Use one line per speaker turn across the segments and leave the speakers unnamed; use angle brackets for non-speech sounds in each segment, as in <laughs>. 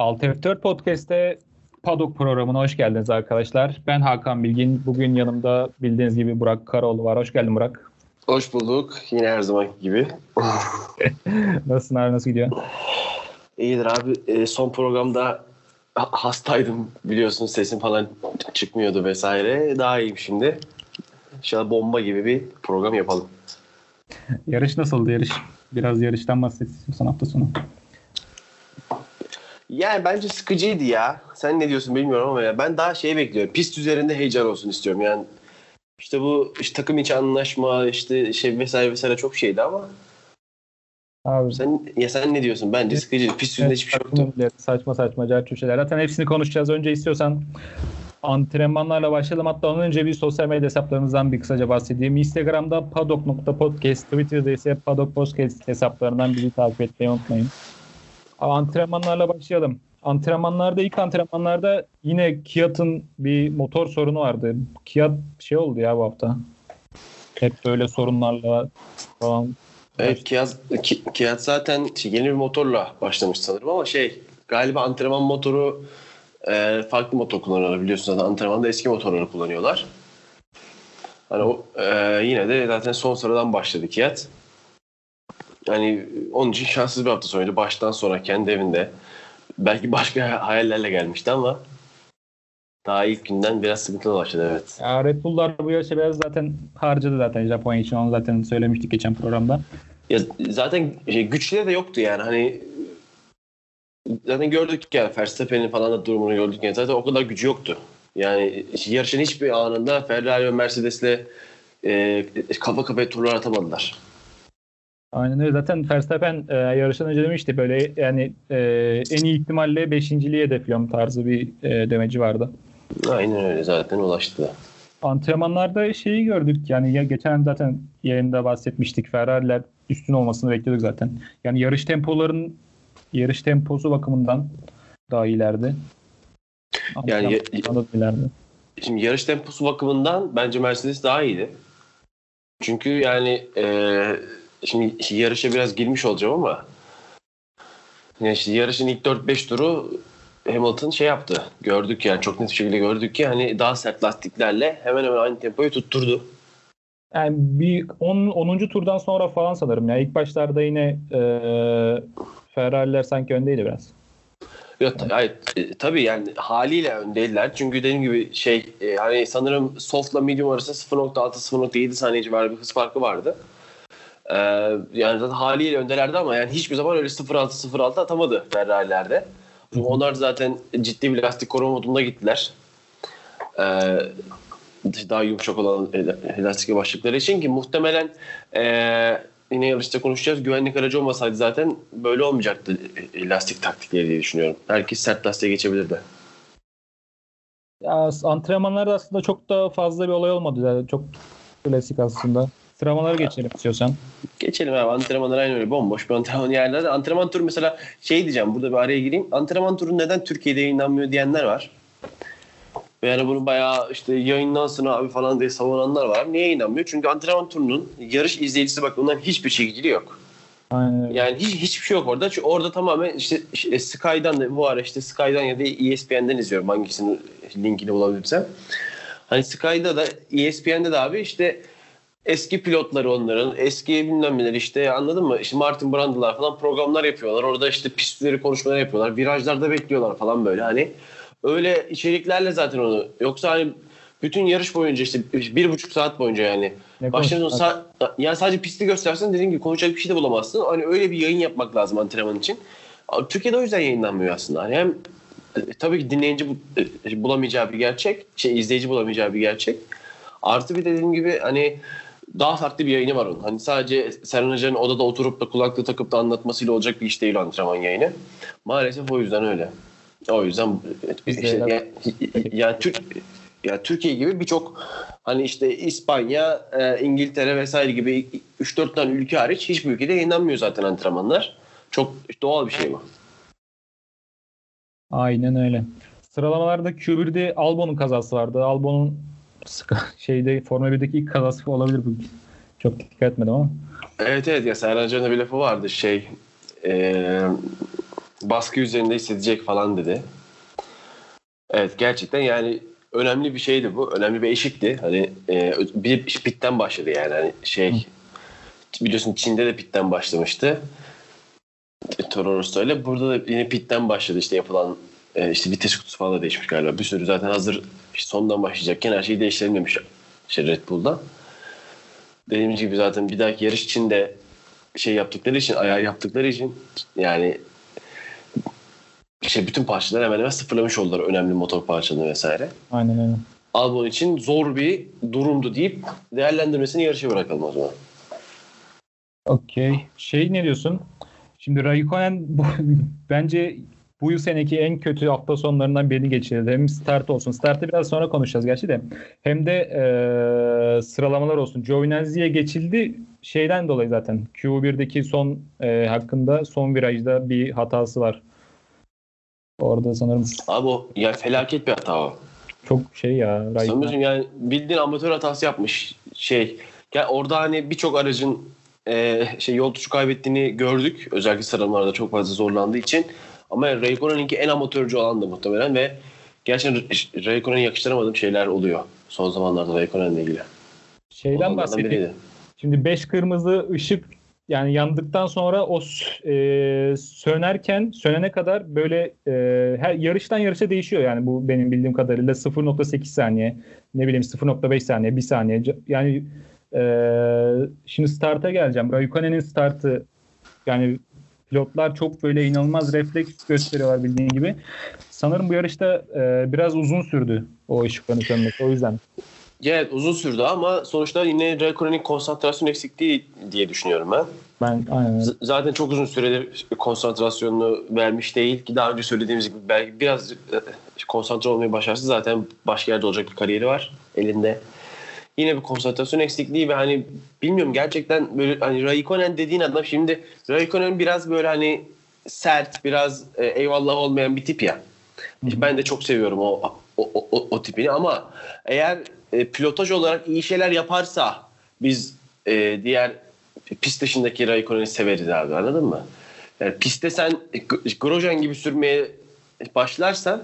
Alt F4 Podcast'te Padok programına hoş geldiniz arkadaşlar. Ben Hakan Bilgin. Bugün yanımda bildiğiniz gibi Burak Karaoğlu var. Hoş geldin Burak.
Hoş bulduk. Yine her zamanki gibi. <laughs>
Nasılsın abi? Nasıl gidiyor?
İyidir abi. E, son programda hastaydım biliyorsun sesim falan çıkmıyordu vesaire. Daha iyiyim şimdi. İnşallah bomba gibi bir program yapalım.
Yarış nasıldı yarış? Biraz yarıştan bahset istiyorsan hafta sonu.
Yani bence sıkıcıydı ya. Sen ne diyorsun bilmiyorum ama ya ben daha şey bekliyorum. Pist üzerinde heyecan olsun istiyorum. Yani işte bu işte takım içi anlaşma işte şey vesaire vesaire çok şeydi ama Abi. Sen ya sen ne diyorsun? Bence sıkıcı. Pist üzerinde hiçbir şey yoktu.
Saçma saçma cer şeyler. Zaten hepsini konuşacağız. Önce istiyorsan antrenmanlarla başlayalım. Hatta ondan önce bir sosyal medya hesaplarımızdan bir kısaca bahsedeyim. Instagram'da padok.podcast, Twitter'da ise padok podcast hesaplarından bizi takip etmeyi unutmayın. Antrenmanlarla başlayalım. Antrenmanlarda ilk antrenmanlarda yine Kiat'ın bir motor sorunu vardı. Kiat şey oldu ya bu hafta. Hep böyle sorunlarla falan.
Evet Kiat, Kiat zaten yeni bir motorla başlamış sanırım ama şey galiba antrenman motoru e, farklı motor kullanıyorlar biliyorsunuz zaten antrenmanda eski motorları kullanıyorlar. Hani o, e, yine de zaten son sıradan başladı Kiat. Yani onun için şanssız bir hafta sonuydu. Baştan sonra kendi evinde. Belki başka hayallerle gelmişti ama daha ilk günden biraz sıkıntılı başladı evet.
Ya Red Bull'lar bu yarışı biraz zaten harcadı zaten Japonya için onu zaten söylemiştik geçen programda.
Ya zaten şey, güçleri de yoktu yani hani zaten gördük yani Verstappen'in falan da durumunu gördük yani zaten o kadar gücü yoktu. Yani yarışın hiçbir anında Ferrari ve Mercedes'le e, kafa kafaya turlar atamadılar.
Aynen öyle. Zaten Verstappen e, yarıştan önce demişti böyle yani e, en iyi ihtimalle beşinciliği hedefliyorum tarzı bir e, demeci vardı.
Aynen öyle zaten ulaştı.
Antrenmanlarda şeyi gördük yani ya geçen zaten yayında bahsetmiştik Ferrari'ler üstün olmasını bekliyorduk zaten. Yani yarış tempoların yarış temposu bakımından daha ileride.
Yani ileride. Şimdi yarış temposu bakımından bence Mercedes daha iyiydi. Çünkü yani eee şimdi yarışa biraz girmiş olacağım ama yani işte yarışın ilk 4-5 turu Hamilton şey yaptı. Gördük yani çok net bir şekilde gördük ki hani daha sert lastiklerle hemen hemen aynı tempoyu tutturdu.
Yani bir 10. 10. turdan sonra falan sanırım ya. ilk başlarda yine e, Ferrari'ler sanki öndeydi biraz.
Yok hayır, e, tabii yani haliyle öndeydiler. Çünkü dediğim gibi şey e, hani sanırım soft'la medium arası 0.6 0.7 saniye civarı bir hız farkı vardı. Ee, yani zaten haliyle öndelerdi ama yani hiçbir zaman öyle 0.6-0.6 atamadı Ferrari'lerde. Onlar zaten ciddi bir lastik koruma modunda gittiler. Ee, daha yumuşak olan lastik başlıkları için ki muhtemelen e, yine yarışta konuşacağız. Güvenlik aracı olmasaydı zaten böyle olmayacaktı lastik taktikleri diye düşünüyorum. Herkes sert lastiğe geçebilirdi.
Ya, antrenmanlarda aslında çok da fazla bir olay olmadı. Yani çok klasik aslında. Sıralamaları geçelim istiyorsan.
Geçelim abi. Antrenmanlar aynı öyle bomboş bir antrenman yerlerde. Antrenman turu mesela şey diyeceğim burada bir araya gireyim. Antrenman turu neden Türkiye'de yayınlanmıyor diyenler var. Yani bunu bayağı işte yayınlansın abi falan diye savunanlar var. Niye yayınlanmıyor? Çünkü antrenman turunun yarış izleyicisi bakımından hiçbir çekiciliği yok. Aynen. Yani hiç, hiçbir şey yok orada. Çünkü orada tamamen işte, işte Sky'dan da bu ara işte Sky'dan ya da ESPN'den izliyorum hangisinin linkini bulabilirsem. Hani Sky'da da ESPN'de de abi işte eski pilotları onların, eski bilmem neler işte anladın mı? İşte Martin Brundle'lar falan programlar yapıyorlar. Orada işte pistleri konuşmalar yapıyorlar. Virajlarda bekliyorlar falan böyle hani. Öyle içeriklerle zaten onu. Yoksa hani bütün yarış boyunca işte bir buçuk saat boyunca yani. Başladığın sa- yani sadece pisti göstersen dediğim gibi konuşacak bir şey de bulamazsın. Hani öyle bir yayın yapmak lazım antrenman için. Türkiye'de o yüzden yayınlanmıyor aslında. Hani hem e, tabii ki dinleyici e, bulamayacağı bir gerçek, şey izleyici bulamayacağı bir gerçek. Artı bir dediğim gibi hani daha farklı bir yayını var onun. Hani sadece Serhan Hoca'nın odada oturup da kulaklığı takıp da anlatmasıyla olacak bir iş değil antrenman yayını. Maalesef o yüzden öyle. O yüzden işte, yani, yani, Türk, yani Türkiye gibi birçok hani işte İspanya, e, İngiltere vesaire gibi 3-4 tane ülke hariç hiçbir ülkede yayınlanmıyor zaten antrenmanlar. Çok doğal bir şey bu.
Aynen öyle. Sıralamalarda Q1'de Albon'un kazası vardı. Albon'un şeyde Formula 1'deki ilk kazası olabilir bu. Çok dikkat etmedim ama.
Evet evet ya Serhan Can'ın bir lafı vardı şey e, baskı üzerinde hissedecek falan dedi. Evet gerçekten yani önemli bir şeydi bu. Önemli bir eşikti. Hani e, bir pitten başladı yani hani şey biliyorsun Çin'de de pitten başlamıştı. Toro Rosso ile burada da yine pitten başladı işte yapılan e, işte vites kutusu falan da değişmiş galiba. Bir sürü zaten hazır sondan başlayacakken her şeyi değiştirilmemiş işte Red Bull'da. Dediğim gibi zaten bir dahaki yarış için de şey yaptıkları için, ayar yaptıkları için yani işte bütün parçaları hemen hemen sıfırlamış oldular önemli motor parçalarını vesaire.
Aynen öyle.
Albon için zor bir durumdu deyip değerlendirmesini yarışa bırakalım o zaman.
Okey. Şey ne diyorsun? Şimdi Raikkonen <laughs> bence bu yıl seneki en kötü hafta sonlarından birini geçirdi. Hem start olsun. Startı biraz sonra konuşacağız gerçi de. Hem de e, sıralamalar olsun. Giovinazzi'ye geçildi. Şeyden dolayı zaten. Q1'deki son e, hakkında son virajda bir hatası var. Orada sanırım
Abi o ya felaket bir hata o.
çok şey ya.
Sanırım yani bildiğin amatör hatası yapmış şey. Ya orada hani birçok aracın e, şey yol tutuşu kaybettiğini gördük. Özellikle sıralamalarda çok fazla zorlandığı için. Ama Raikkonen'inki en amatörcü olan da muhtemelen ve gerçekten Raikkonen'e yakıştıramadığım şeyler oluyor son zamanlarda Raikkonen'le ilgili.
Şeyden bahsedeyim. Şimdi 5 kırmızı ışık yani yandıktan sonra o e, sönerken sönene kadar böyle e, her yarıştan yarışa değişiyor yani bu benim bildiğim kadarıyla 0.8 saniye ne bileyim 0.5 saniye 1 saniye yani e, şimdi starta geleceğim Raikkonen'in startı yani pilotlar çok böyle inanılmaz refleks gösteriyorlar bildiğin gibi sanırım bu yarışta e, biraz uzun sürdü o ışıkların sönmesi o yüzden
Evet uzun sürdü ama sonuçta yine Raikkonen'in konsantrasyon eksikliği diye düşünüyorum ben.
ben aynen
Z- zaten çok uzun süredir konsantrasyonunu vermiş değil ki daha önce söylediğimiz gibi belki biraz e, konsantre olmayı başarsa zaten başka yerde olacak bir kariyeri var elinde. Yine bir konsantrasyon eksikliği ve hani bilmiyorum gerçekten böyle hani Raikkonen dediğin adam şimdi Raikkonen biraz böyle hani sert biraz e, eyvallah olmayan bir tip ya. İşte Ben de çok seviyorum o o, o, o, o tipini ama eğer e, pilotaj olarak iyi şeyler yaparsa biz e, diğer pist dışındaki Raikkonen'i severiz abi anladın mı? Yani pistte sen Grosjean gibi sürmeye başlarsan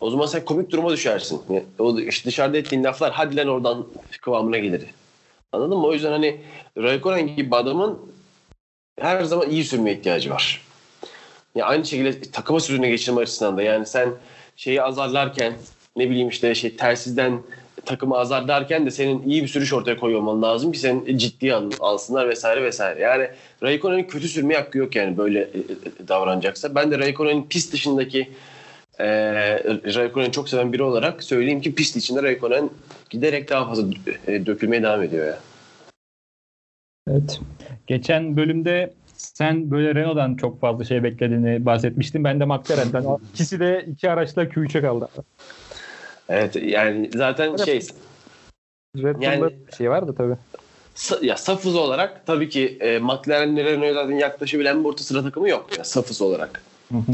o zaman sen komik duruma düşersin. Yani O işte dışarıda ettiğin laflar hadi lan oradan kıvamına gelir. Anladın mı? O yüzden hani Raikkonen gibi adamın her zaman iyi sürmeye ihtiyacı var. Ya aynı şekilde takıma sürüne geçirme açısından da yani sen şeyi azarlarken ne bileyim işte şey tersizden takımı azarlarken de senin iyi bir sürüş ortaya koyuyor olman lazım ki sen ciddiye al, alsınlar vesaire vesaire. Yani Raikkonen'in kötü sürmeye hakkı yok yani böyle e, e, davranacaksa. Ben de Raikkonen'in pist dışındaki e, Raikkonen'i çok seven biri olarak söyleyeyim ki pist içinde Raikkonen giderek daha fazla e, dökülmeye devam ediyor ya.
Evet. Geçen bölümde sen böyle Renault'dan çok fazla şey beklediğini bahsetmiştin. Ben de McLaren'den. <laughs> İkisi de iki araçla Q3'e kaldı.
Evet yani zaten şey
Red Bull'da
Yani-
bir şey vardı tabii.
Ya saf hız olarak tabii ki e, McLaren'le Renault'a zaten yaklaşabilen bir orta sıra takımı yok. Ya, saf hız olarak.
Hı hı.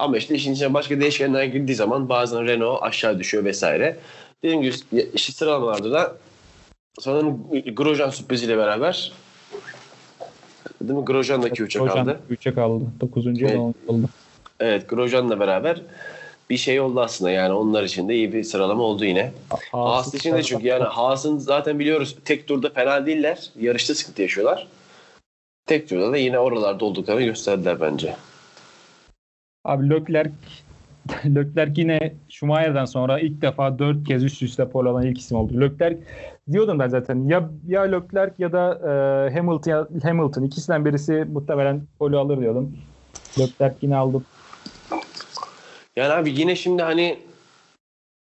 Ama işte işin içine başka değişkenler girdiği zaman bazen Renault aşağı düşüyor vesaire. Dediğim gibi işte sıralamalarda da sanırım Grosjean sürpriziyle beraber değil mi? Grosjean da Q3'e kaldı.
Q3'e kaldı. 9.
Evet.
oldu.
Evet Grosjean'la beraber bir şey oldu aslında yani onlar için de iyi bir sıralama oldu yine. Haas için de çünkü yani Haas'ın zaten biliyoruz tek turda fena değiller. Yarışta sıkıntı yaşıyorlar. Tek turda da yine oralarda olduklarını gösterdiler bence.
Abi Leclerc <laughs> Leclerc yine Schumacher'dan sonra ilk defa 4 kez üst üste pole alan ilk isim oldu. Leclerc diyordum ben zaten ya ya Leclerc ya da e, Hamilton Hamilton ikisinden birisi muhtemelen pole alır diyordum. Leclerc yine aldı.
Yani abi yine şimdi hani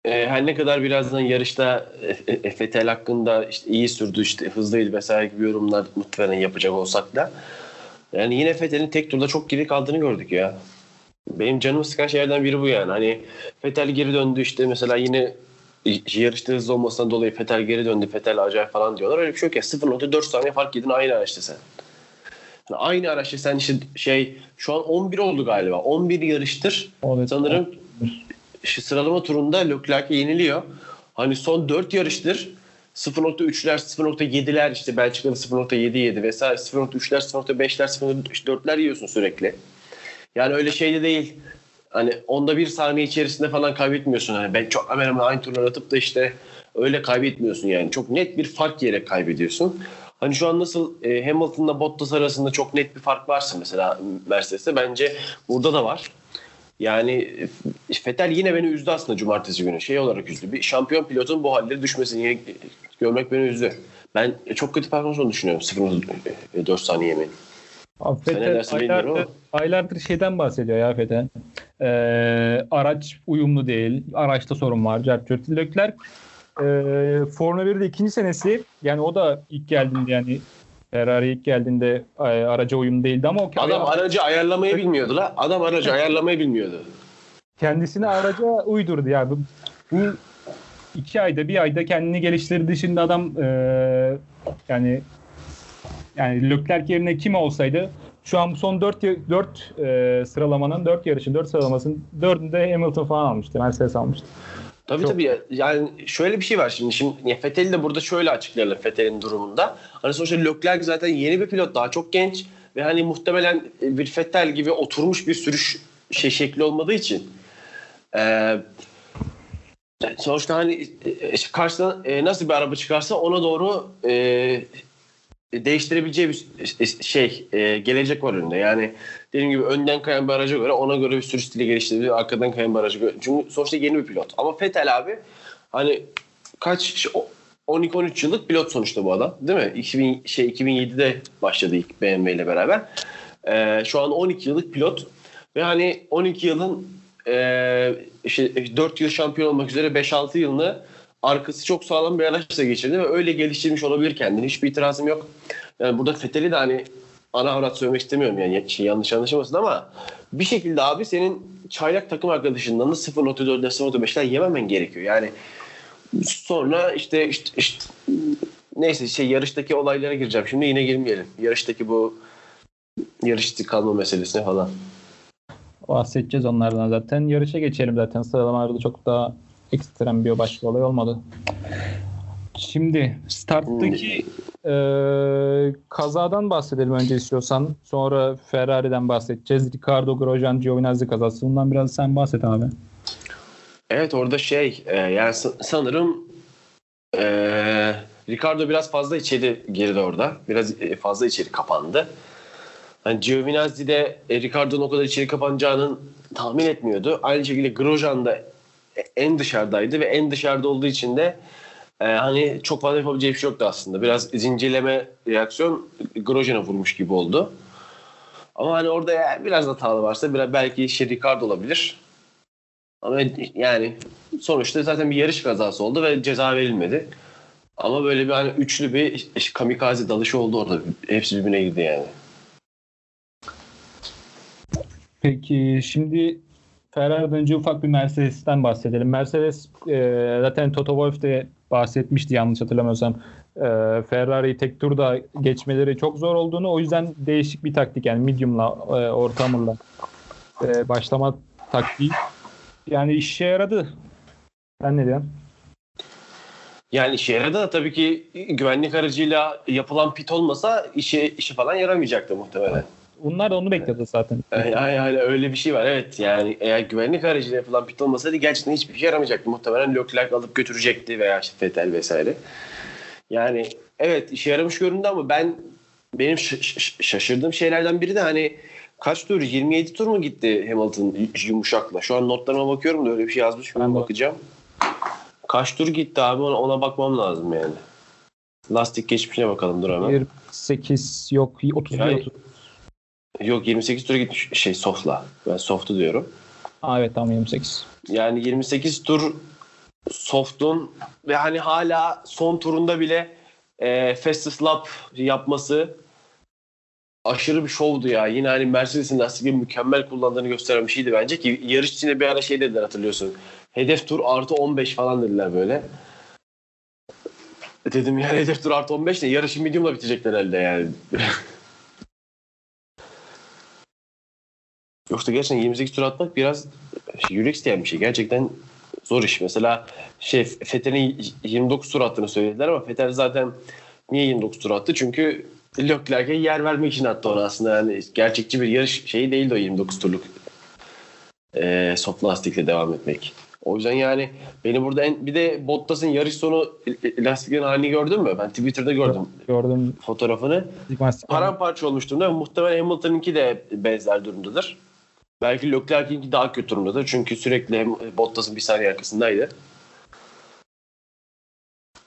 e, her ne kadar birazdan yarışta e, e, Vettel hakkında işte iyi sürdü işte hızlıydı vesaire gibi yorumlar muhtemelen yapacak olsak da yani yine Vettel'in tek turda çok geri kaldığını gördük ya. Benim canımı sıkan şeylerden biri bu yani. Hani Vettel geri döndü işte mesela yine yarışta hızlı olmasından dolayı Vettel geri döndü. Vettel acayip falan diyorlar. Öyle bir şey yok ya. 0.4 saniye fark yedin aynı araçta sen. Yani aynı araçta sen işte şey şu an 11 oldu galiba. 11 yarıştır.
Evet.
Sanırım şu sıralama turunda Leclerc'e yeniliyor. Hani son 4 yarıştır 0.3'ler, 0.7'ler işte Belçika'da 0.77 vesaire 0.3'ler, 0.5'ler, 0.4'ler yiyorsun sürekli. Yani öyle şeyde değil. Hani onda bir saniye içerisinde falan kaybetmiyorsun. Hani ben çok hemen hemen aynı turlar atıp da işte öyle kaybetmiyorsun yani. Çok net bir fark yiyerek kaybediyorsun. Hani şu an nasıl e, Hamilton'la Bottas arasında çok net bir fark varsa mesela Mercedes'te bence burada da var. Yani e, Fetel yine beni üzdü aslında cumartesi günü. Şey olarak üzdü. Bir şampiyon pilotun bu halleri düşmesini görmek beni üzdü. Ben çok kötü performans olduğunu düşünüyorum. 0.4 saniye yemeğin.
Abi Fetel aylardır, aylardır şeyden bahsediyor ya Fetel. Ee, araç uyumlu değil. Araçta sorun var. Cercurt. Leclerc e, Formula 1'de ikinci senesi yani o da ilk geldiğinde yani Ferrari ilk geldiğinde e, araca uyum değildi ama o
Adam aracı ayarlamayı bilmiyordu la. Adam aracı ayarlamayı bilmiyordu.
kendisini araca uydurdu ya. Bu, bu iki ayda bir ayda kendini geliştirdi. Şimdi adam e, yani yani Leclerc yerine kim olsaydı şu an son 4 4 e, sıralamanın 4 yarışın 4 sıralamasının 4'ünde Hamilton falan almıştı. Mercedes almıştı.
Tabii
Çok-
tabii. Yani şöyle bir şey var şimdi. Şimdi ya Vettel'i de burada şöyle açıklayalım Vettel'in durumunda. Hani sonuçta Leclerc zaten yeni bir pilot. Daha çok genç. Ve hani muhtemelen bir Vettel gibi oturmuş bir sürüş şey şekli olmadığı için eee sonuçta hani e, karşısına e, nasıl bir araba çıkarsa ona doğru e, değiştirebileceği bir şey e, gelecek var önünde. Yani dediğim gibi önden kayan bir araca göre ona göre bir sürüş stili geliştirebilir. Arkadan kayan bir araca göre. Çünkü sonuçta yeni bir pilot. Ama Vettel abi hani kaç 12-13 yıllık pilot sonuçta bu adam. Değil mi? 2000, şey 2007'de başladı ilk BMW ile beraber. Ee, şu an 12 yıllık pilot ve hani 12 yılın e, işte 4 yıl şampiyon olmak üzere 5-6 yılını arkası çok sağlam bir araçla geçirdi ve öyle geliştirmiş olabilir kendini. Hiçbir itirazım yok. Yani burada Fethel'i de hani ana avrat söylemek istemiyorum yani şey, yanlış anlaşılmasın ama bir şekilde abi senin çaylak takım arkadaşından da 0.4'den 0.5'ten yememen gerekiyor. Yani sonra işte, işte, işte neyse şey yarıştaki olaylara gireceğim. Şimdi yine girmeyelim. Yarıştaki bu yarış kalma meselesine falan.
Bahsedeceğiz onlardan zaten. Yarışa geçelim zaten. Sıralamalarda çok daha ekstrem bir başka olay olmadı. Şimdi starttaki e, kazadan bahsedelim önce istiyorsan. Sonra Ferrari'den bahsedeceğiz. Ricardo Grosjean Giovinazzi kazası. Bundan biraz sen bahset abi.
Evet orada şey e, yani sanırım e, Ricardo biraz fazla içeri girdi orada. Biraz fazla içeri kapandı. Hani Giovinazzi de e, Ricardo'nun o kadar içeri kapanacağını tahmin etmiyordu. Aynı şekilde Grosjean da en dışarıdaydı ve en dışarıda olduğu için de e, hani çok fazla yapabileceği bir şey yoktu aslında. Biraz zincirleme reaksiyon Grosjean'a vurmuş gibi oldu. Ama hani orada ya biraz hatalı varsa biraz belki Ricardo olabilir. Ama yani sonuçta zaten bir yarış kazası oldu ve ceza verilmedi. Ama böyle bir hani üçlü bir işte kamikaze dalışı oldu orada. Hepsi birbirine girdi yani.
Peki şimdi Ferrari'den önce ufak bir Mercedes'ten bahsedelim. Mercedes e, zaten Toto Wolff de bahsetmişti yanlış hatırlamıyorsam. E, Ferrari'yi tek turda geçmeleri çok zor olduğunu o yüzden değişik bir taktik yani medium'la e, orta hamurla e, başlama taktiği yani işe yaradı. Ben ne diyorum?
Yani işe yaradı da tabii ki güvenlik aracıyla yapılan pit olmasa işe, işe falan yaramayacaktı muhtemelen.
Onlar da onu bekledi zaten.
Yani, yani öyle bir şey var evet yani eğer güvenlik aracıyla yapılan pit olmasaydı gerçekten hiçbir şey yaramayacaktı. Muhtemelen Leclerc alıp götürecekti veya işte Vettel vesaire. Yani evet işe yaramış göründü ama ben benim şaşırdığım şeylerden biri de hani kaç tur 27 tur mu gitti Hamilton yumuşakla? Şu an notlarıma bakıyorum da öyle bir şey yazmış mı
Ben
bakacağım. Kaç tur gitti abi ona, ona bakmam lazım yani. Lastik geçmişine bakalım dur hemen.
28 yok 31
Yani-
30.
Yok 28 tur gitmiş şey softla. Ben soft'u diyorum.
Aa, evet tamam 28.
Yani 28 tur soft'un ve hani hala son turunda bile e, fastest lap yapması aşırı bir şovdu ya. Yine hani Mercedes'in lastikleri mükemmel kullandığını gösteren bir şeydi bence ki yarış içinde bir ara şey dediler hatırlıyorsun. Hedef tur artı 15 falan dediler böyle. Dedim ya <laughs> hedef tur artı 15 ne? Yarışı medium'la bitecekler herhalde yani. <laughs> Yoksa gerçekten 28 tur atmak biraz şey, yürek isteyen bir şey. Gerçekten zor iş. Mesela şey Fethel'in 29 tur attığını söylediler ama Fethel zaten niye 29 tur attı? Çünkü Leclerc'e yer vermek için attı onu aslında. Yani gerçekçi bir yarış şeyi değildi o 29 turluk e, soft lastikle devam etmek. O yüzden yani beni burada en, bir de Bottas'ın yarış sonu lastiklerin halini gördün mü? Ben Twitter'da gördüm
Gördüm.
fotoğrafını. Paramparça olmuş durumda. Muhtemelen Hamilton'ınki de benzer durumdadır. Belki Leclerc'inki daha kötü durumdadır. Çünkü sürekli Bottas'ın bir saniye arkasındaydı.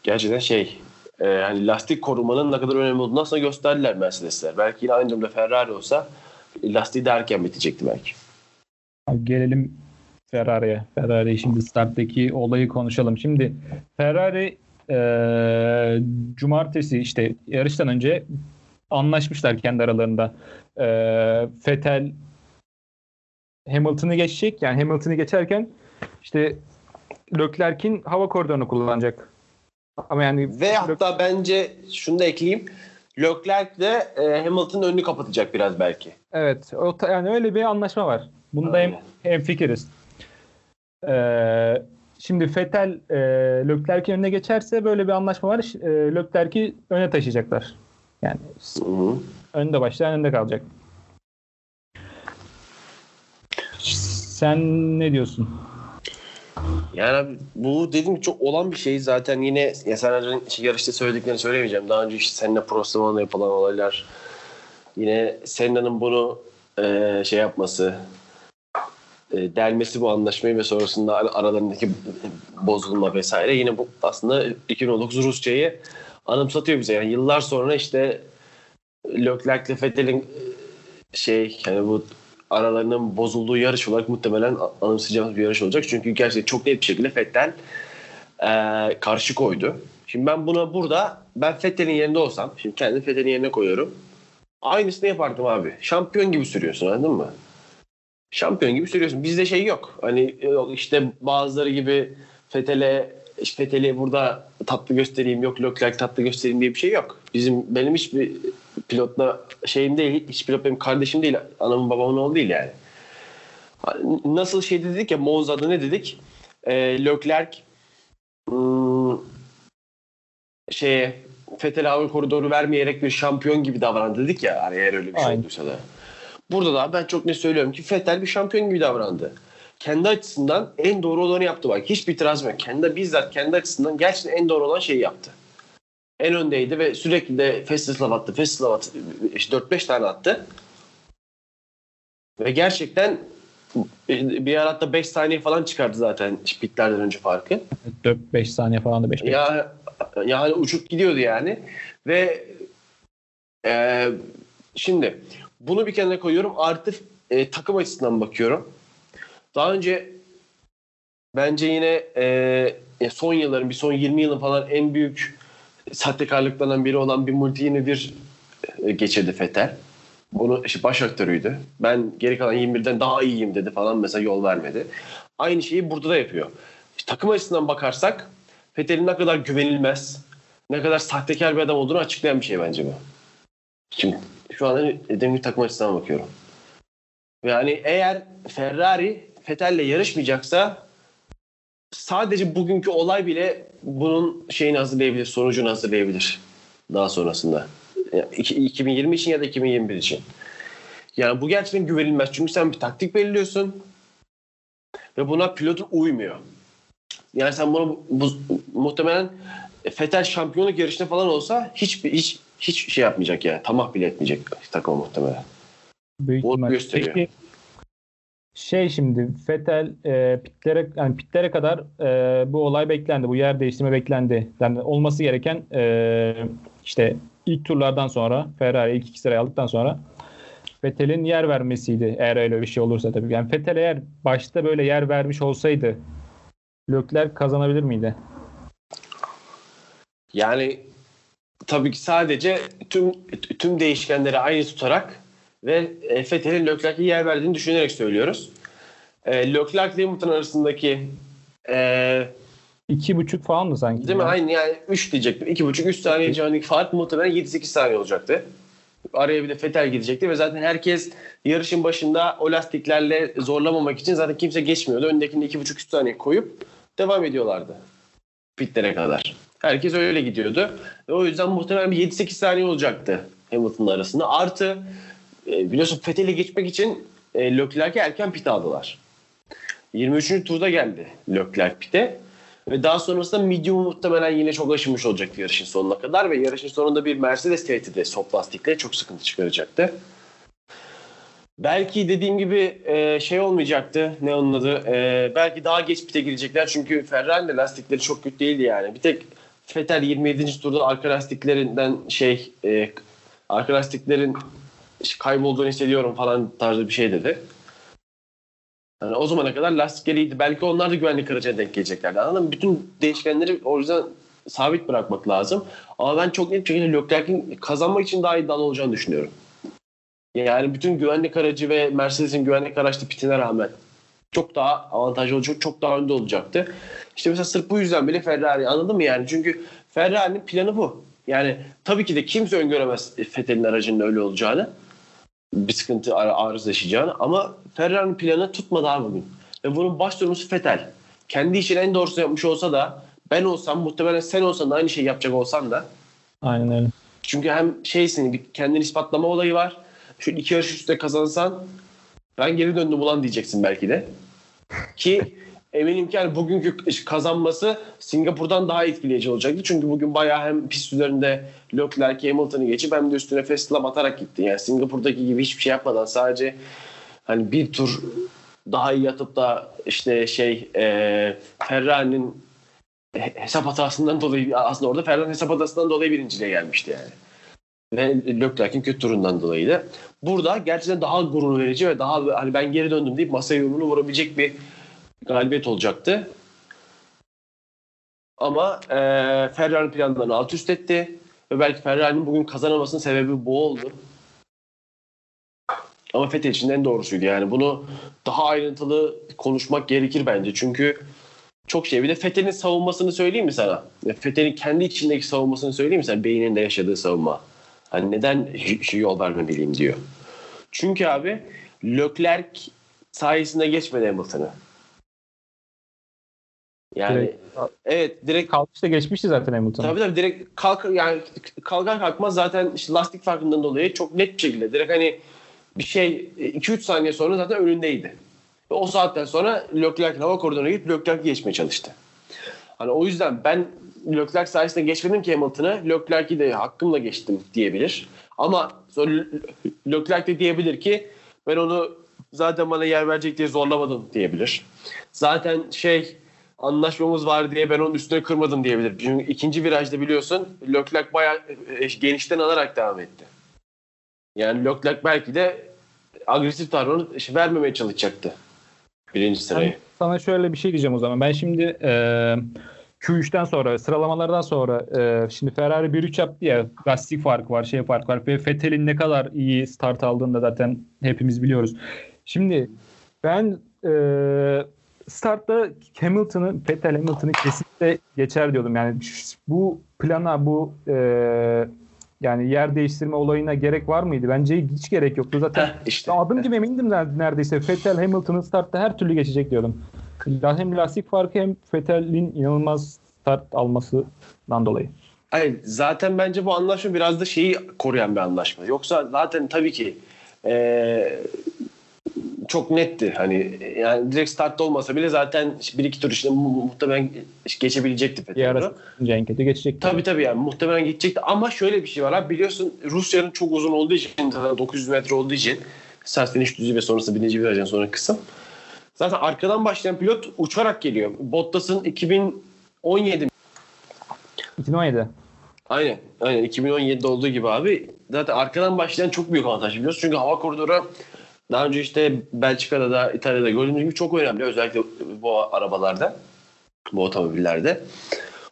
Gerçekten şey e, yani lastik korumanın ne kadar önemli olduğunu aslında gösterdiler Mercedesler. Belki yine aynı durumda Ferrari olsa lastiği de erken bitecekti belki.
Abi gelelim Ferrari'ye. Ferrari şimdi starttaki olayı konuşalım. Şimdi Ferrari e, cumartesi işte yarıştan önce anlaşmışlar kendi aralarında. E, Vettel Hamilton'ı geçecek. Yani Hamilton'ı geçerken işte Leclerc'in hava koridorunu kullanacak. Ama yani
ve hatta bence şunu da ekleyeyim. Leclerc de e, Hamilton'ın önünü kapatacak biraz belki.
Evet. O, yani öyle bir anlaşma var. Bunda hem, hem fikiriz. Ee, şimdi Vettel e, Leclerc'in önüne geçerse böyle bir anlaşma var. E, Leclerc'i öne taşıyacaklar. Yani Hı-hı. önde başlayan önde kalacak. Sen ne diyorsun?
Yani bu dediğim çok olan bir şey zaten yine ya sen yarışta söylediklerini söylemeyeceğim. Daha önce işte seninle pro zamanında yapılan olaylar yine Senna'nın bunu e, şey yapması e, delmesi bu anlaşmayı ve sonrasında aralarındaki bozulma vesaire yine bu aslında 2019 Rusya'yı anımsatıyor bize. Yani yıllar sonra işte Leclerc ile Vettel'in şey yani bu aralarının bozulduğu yarış olarak muhtemelen anımsayacağımız bir yarış olacak. Çünkü gerçekten çok net bir şekilde Vettel e, karşı koydu. Şimdi ben buna burada ben Vettel'in yerinde olsam şimdi kendi Vettel'in yerine koyuyorum. Aynısını yapardım abi. Şampiyon gibi sürüyorsun anladın mı? Şampiyon gibi sürüyorsun. Bizde şey yok. Hani yok işte bazıları gibi Fetele Fetele burada tatlı göstereyim yok Leclerc tatlı göstereyim diye bir şey yok. Bizim benim hiçbir pilotla şeyim değil. Hiç pilot benim kardeşim değil. Anamın babamın oğlu değil yani. Nasıl şey dedik ya Monza'da ne dedik? E, Leclerc şeye Fetele hava koridoru vermeyerek bir şampiyon gibi davrandı dedik ya hani eğer öyle bir şey olduysa da. Burada da ben çok ne söylüyorum ki Fettel bir şampiyon gibi davrandı. Kendi açısından en doğru olanı yaptı bak. Hiçbir itiraz yok. Kendi bizzat kendi açısından gerçekten en doğru olan şeyi yaptı. En öndeydi ve sürekli de Festislav attı. Festislav attı. İşte 4-5 tane attı. Ve gerçekten bir ara hatta 5 saniye falan çıkardı zaten pitlerden önce farkı.
4-5 saniye falan da 5
Ya yani uçup gidiyordu yani. Ve e, şimdi bunu bir kenara koyuyorum. Artı e, takım açısından bakıyorum. Daha önce bence yine e, son yılların bir son 20 yılın falan en büyük sahtekarlıklarından biri olan bir multi bir e, geçirdi Fetel. Bunu işte baş aktörüydü. Ben geri kalan 21'den daha iyiyim dedi falan mesela yol vermedi. Aynı şeyi burada da yapıyor. İşte takım açısından bakarsak Fetel'in ne kadar güvenilmez, ne kadar sahtekar bir adam olduğunu açıklayan bir şey bence bu. Şimdi şu anda demir takım açısından bakıyorum. Yani eğer Ferrari Vettel'le yarışmayacaksa sadece bugünkü olay bile bunun şeyini hazırlayabilir, sonucunu hazırlayabilir daha sonrasında. Yani 2020 için ya da 2021 için. Yani bu gerçekten güvenilmez. Çünkü sen bir taktik belirliyorsun ve buna pilotun uymuyor. Yani sen bunu bu, muhtemelen Fetel şampiyonluk yarışında falan olsa hiç hiç hiç şey yapmayacak yani. Tamah bile etmeyecek takım muhtemelen.
Büyük ihtimal. gösteriyor. Peki, şey şimdi Fetel e, pitlere yani pitlere kadar e, bu olay beklendi. Bu yer değiştirme beklendi. Yani olması gereken e, işte ilk turlardan sonra Ferrari ilk iki sırayı aldıktan sonra Fetel'in yer vermesiydi. Eğer öyle bir şey olursa tabii. Yani Fetel eğer başta böyle yer vermiş olsaydı Lökler kazanabilir miydi?
Yani tabii ki sadece tüm tüm değişkenleri aynı tutarak ve e, Fethel'in Leclerc'e yer verdiğini düşünerek söylüyoruz. E, Leclerc ile Hamilton arasındaki e,
iki buçuk falan mı sanki?
Değil mi? Aynı yani üç diyecektim. İki buçuk, üç saniye civarındaki fark muhtemelen 7-8 saniye olacaktı. Araya bir de Fetel gidecekti ve zaten herkes yarışın başında o lastiklerle zorlamamak için zaten kimse geçmiyordu. Öndekini iki buçuk üç saniye koyup devam ediyorlardı. Pitlere kadar. Herkes öyle gidiyordu. Ve o yüzden muhtemelen bir 7-8 saniye olacaktı Hamilton'la arasında. Artı e, biliyorsun Vettel'e geçmek için e, Leclerc'e erken pit aldılar. 23. turda geldi Leclerc pite. Ve daha sonrasında medium muhtemelen yine çok aşınmış olacaktı yarışın sonuna kadar ve yarışın sonunda bir Mercedes tehdidi soft lastikle çok sıkıntı çıkaracaktı. Belki dediğim gibi e, şey olmayacaktı. Ne onun adı? E, belki daha geç pite girecekler. Çünkü Ferrari'nin lastikleri çok kötü değildi yani. Bir tek Vettel 27. turda arka lastiklerinden şey e, arka lastiklerin kaybolduğunu hissediyorum falan tarzı bir şey dedi. Yani o zamana kadar lastikleri iyiydi. Belki onlar da güvenlik aracına denk geleceklerdi. Anladın mı? Bütün değişkenleri o yüzden sabit bırakmak lazım. Ama ben çok net bir şekilde Leclerc'in kazanmak için daha iddialı olacağını düşünüyorum. Yani bütün güvenlik aracı ve Mercedes'in güvenlik araçlı pitine rağmen çok daha avantajlı olacak, çok daha önde olacaktı. İşte mesela sırf bu yüzden bile Ferrari anladın mı yani? Çünkü Ferrari'nin planı bu. Yani tabii ki de kimse öngöremez Vettel'in aracının öyle olacağını. Bir sıkıntı arıza yaşayacağını ama Ferrari'nin planı tutmadı abi bugün. Ve bunun baş sorumlusu Vettel. Kendi işin en doğrusunu yapmış olsa da ben olsam muhtemelen sen olsan da aynı şeyi yapacak olsan da
Aynen öyle.
çünkü hem şeysin bir kendini ispatlama olayı var. Şu iki yarış üstte kazansan ben geri döndüm ulan diyeceksin belki de. Ki eminim ki yani bugünkü kazanması Singapur'dan daha etkileyici olacaktı. Çünkü bugün bayağı hem pist üzerinde Leclerc, Hamilton'ı geçip hem de üstüne festival atarak gitti. Yani Singapur'daki gibi hiçbir şey yapmadan sadece hani bir tur daha iyi atıp da işte şey e, Ferrari'nin hesap hatasından dolayı aslında orada Ferrari'nin hesap hatasından dolayı birinciliğe gelmişti yani. Ve Leclerc'in kötü turundan dolayı da. Burada gerçekten daha gurur verici ve daha hani ben geri döndüm deyip masaya yumruğunu vurabilecek bir galibiyet olacaktı. Ama e, Ferrari'nin planlarını alt üst etti. Ve belki Ferrari'nin bugün kazanamasının sebebi bu oldu. Ama Vettel için en doğrusuydu. Yani bunu daha ayrıntılı konuşmak gerekir bence. Çünkü çok şey. Bir de Vettel'in savunmasını söyleyeyim mi sana? Vettel'in kendi içindeki savunmasını söyleyeyim mi sana? Beyninde yaşadığı savunma. Hani neden şu yol vermemeliyim diyor. Çünkü abi Leclerc sayesinde geçmedi Hamilton'ı. Yani
Direkt-
evet direkt
Kalkışta geçmişti zaten Hamilton.
Tabii tabii direkt kalk yani kalkar kalkmaz zaten işte lastik farkından dolayı çok net bir şekilde direkt hani bir şey 2-3 saniye sonra zaten önündeydi. Ve o saatten sonra Leclerc hava koridoruna gidip Leclerc'i geçmeye çalıştı. Hani o yüzden ben Leclerc sayesinde geçmedim ki Hamilton'ı. Leclerc'i de hakkımla geçtim diyebilir. Ama Leclerc de diyebilir ki ben onu zaten bana yer verecek diye zorlamadım diyebilir. Zaten şey anlaşmamız var diye ben onun üstüne kırmadım diyebilir. Çünkü ikinci virajda biliyorsun Leclerc bayağı e, genişten alarak devam etti. Yani Leclerc belki de agresif tavrını vermemeye çalışacaktı. Birinci sırayı.
Ben sana şöyle bir şey diyeceğim o zaman. Ben şimdi e, Q3'ten sonra sıralamalardan sonra e, şimdi Ferrari 1-3 yaptı ya lastik farkı var şey farkı var ve Vettel'in ne kadar iyi start aldığını da zaten hepimiz biliyoruz. Şimdi ben e, startta Hamilton'ı Vettel Hamilton'ı kesinlikle geçer diyordum. Yani bu plana bu e, yani yer değiştirme olayına gerek var mıydı? Bence hiç gerek yoktu. Zaten
Heh, işte.
adım gibi emindim ner- neredeyse. Vettel Hamilton'ın startta her türlü geçecek diyordum. Hem lastik farkı hem Vettel'in inanılmaz start almasından dolayı.
Hayır, zaten bence bu anlaşma biraz da şeyi koruyan bir anlaşma. Yoksa zaten tabii ki eee, çok netti. Hani yani direkt startta olmasa bile zaten bir iki tur mu- muhtemelen geçebilecekti
Bir
Vettel.
ara Cenk'e geçecek.
Tabii tabii yani muhtemelen gidecekti ama şöyle bir şey var abi biliyorsun Rusya'nın çok uzun olduğu için zaten 900 metre olduğu için sert finish düzü ve sonrası birinci virajdan sonra kısım. Zaten arkadan başlayan pilot uçarak geliyor. Bottas'ın 2017
2017.
Aynen. Aynen 2017'de olduğu gibi abi. Zaten arkadan başlayan çok büyük avantaj biliyorsun. Çünkü hava koridoru daha önce işte Belçika'da da İtalya'da gördüğümüz gibi çok önemli. Özellikle bu arabalarda, bu otomobillerde.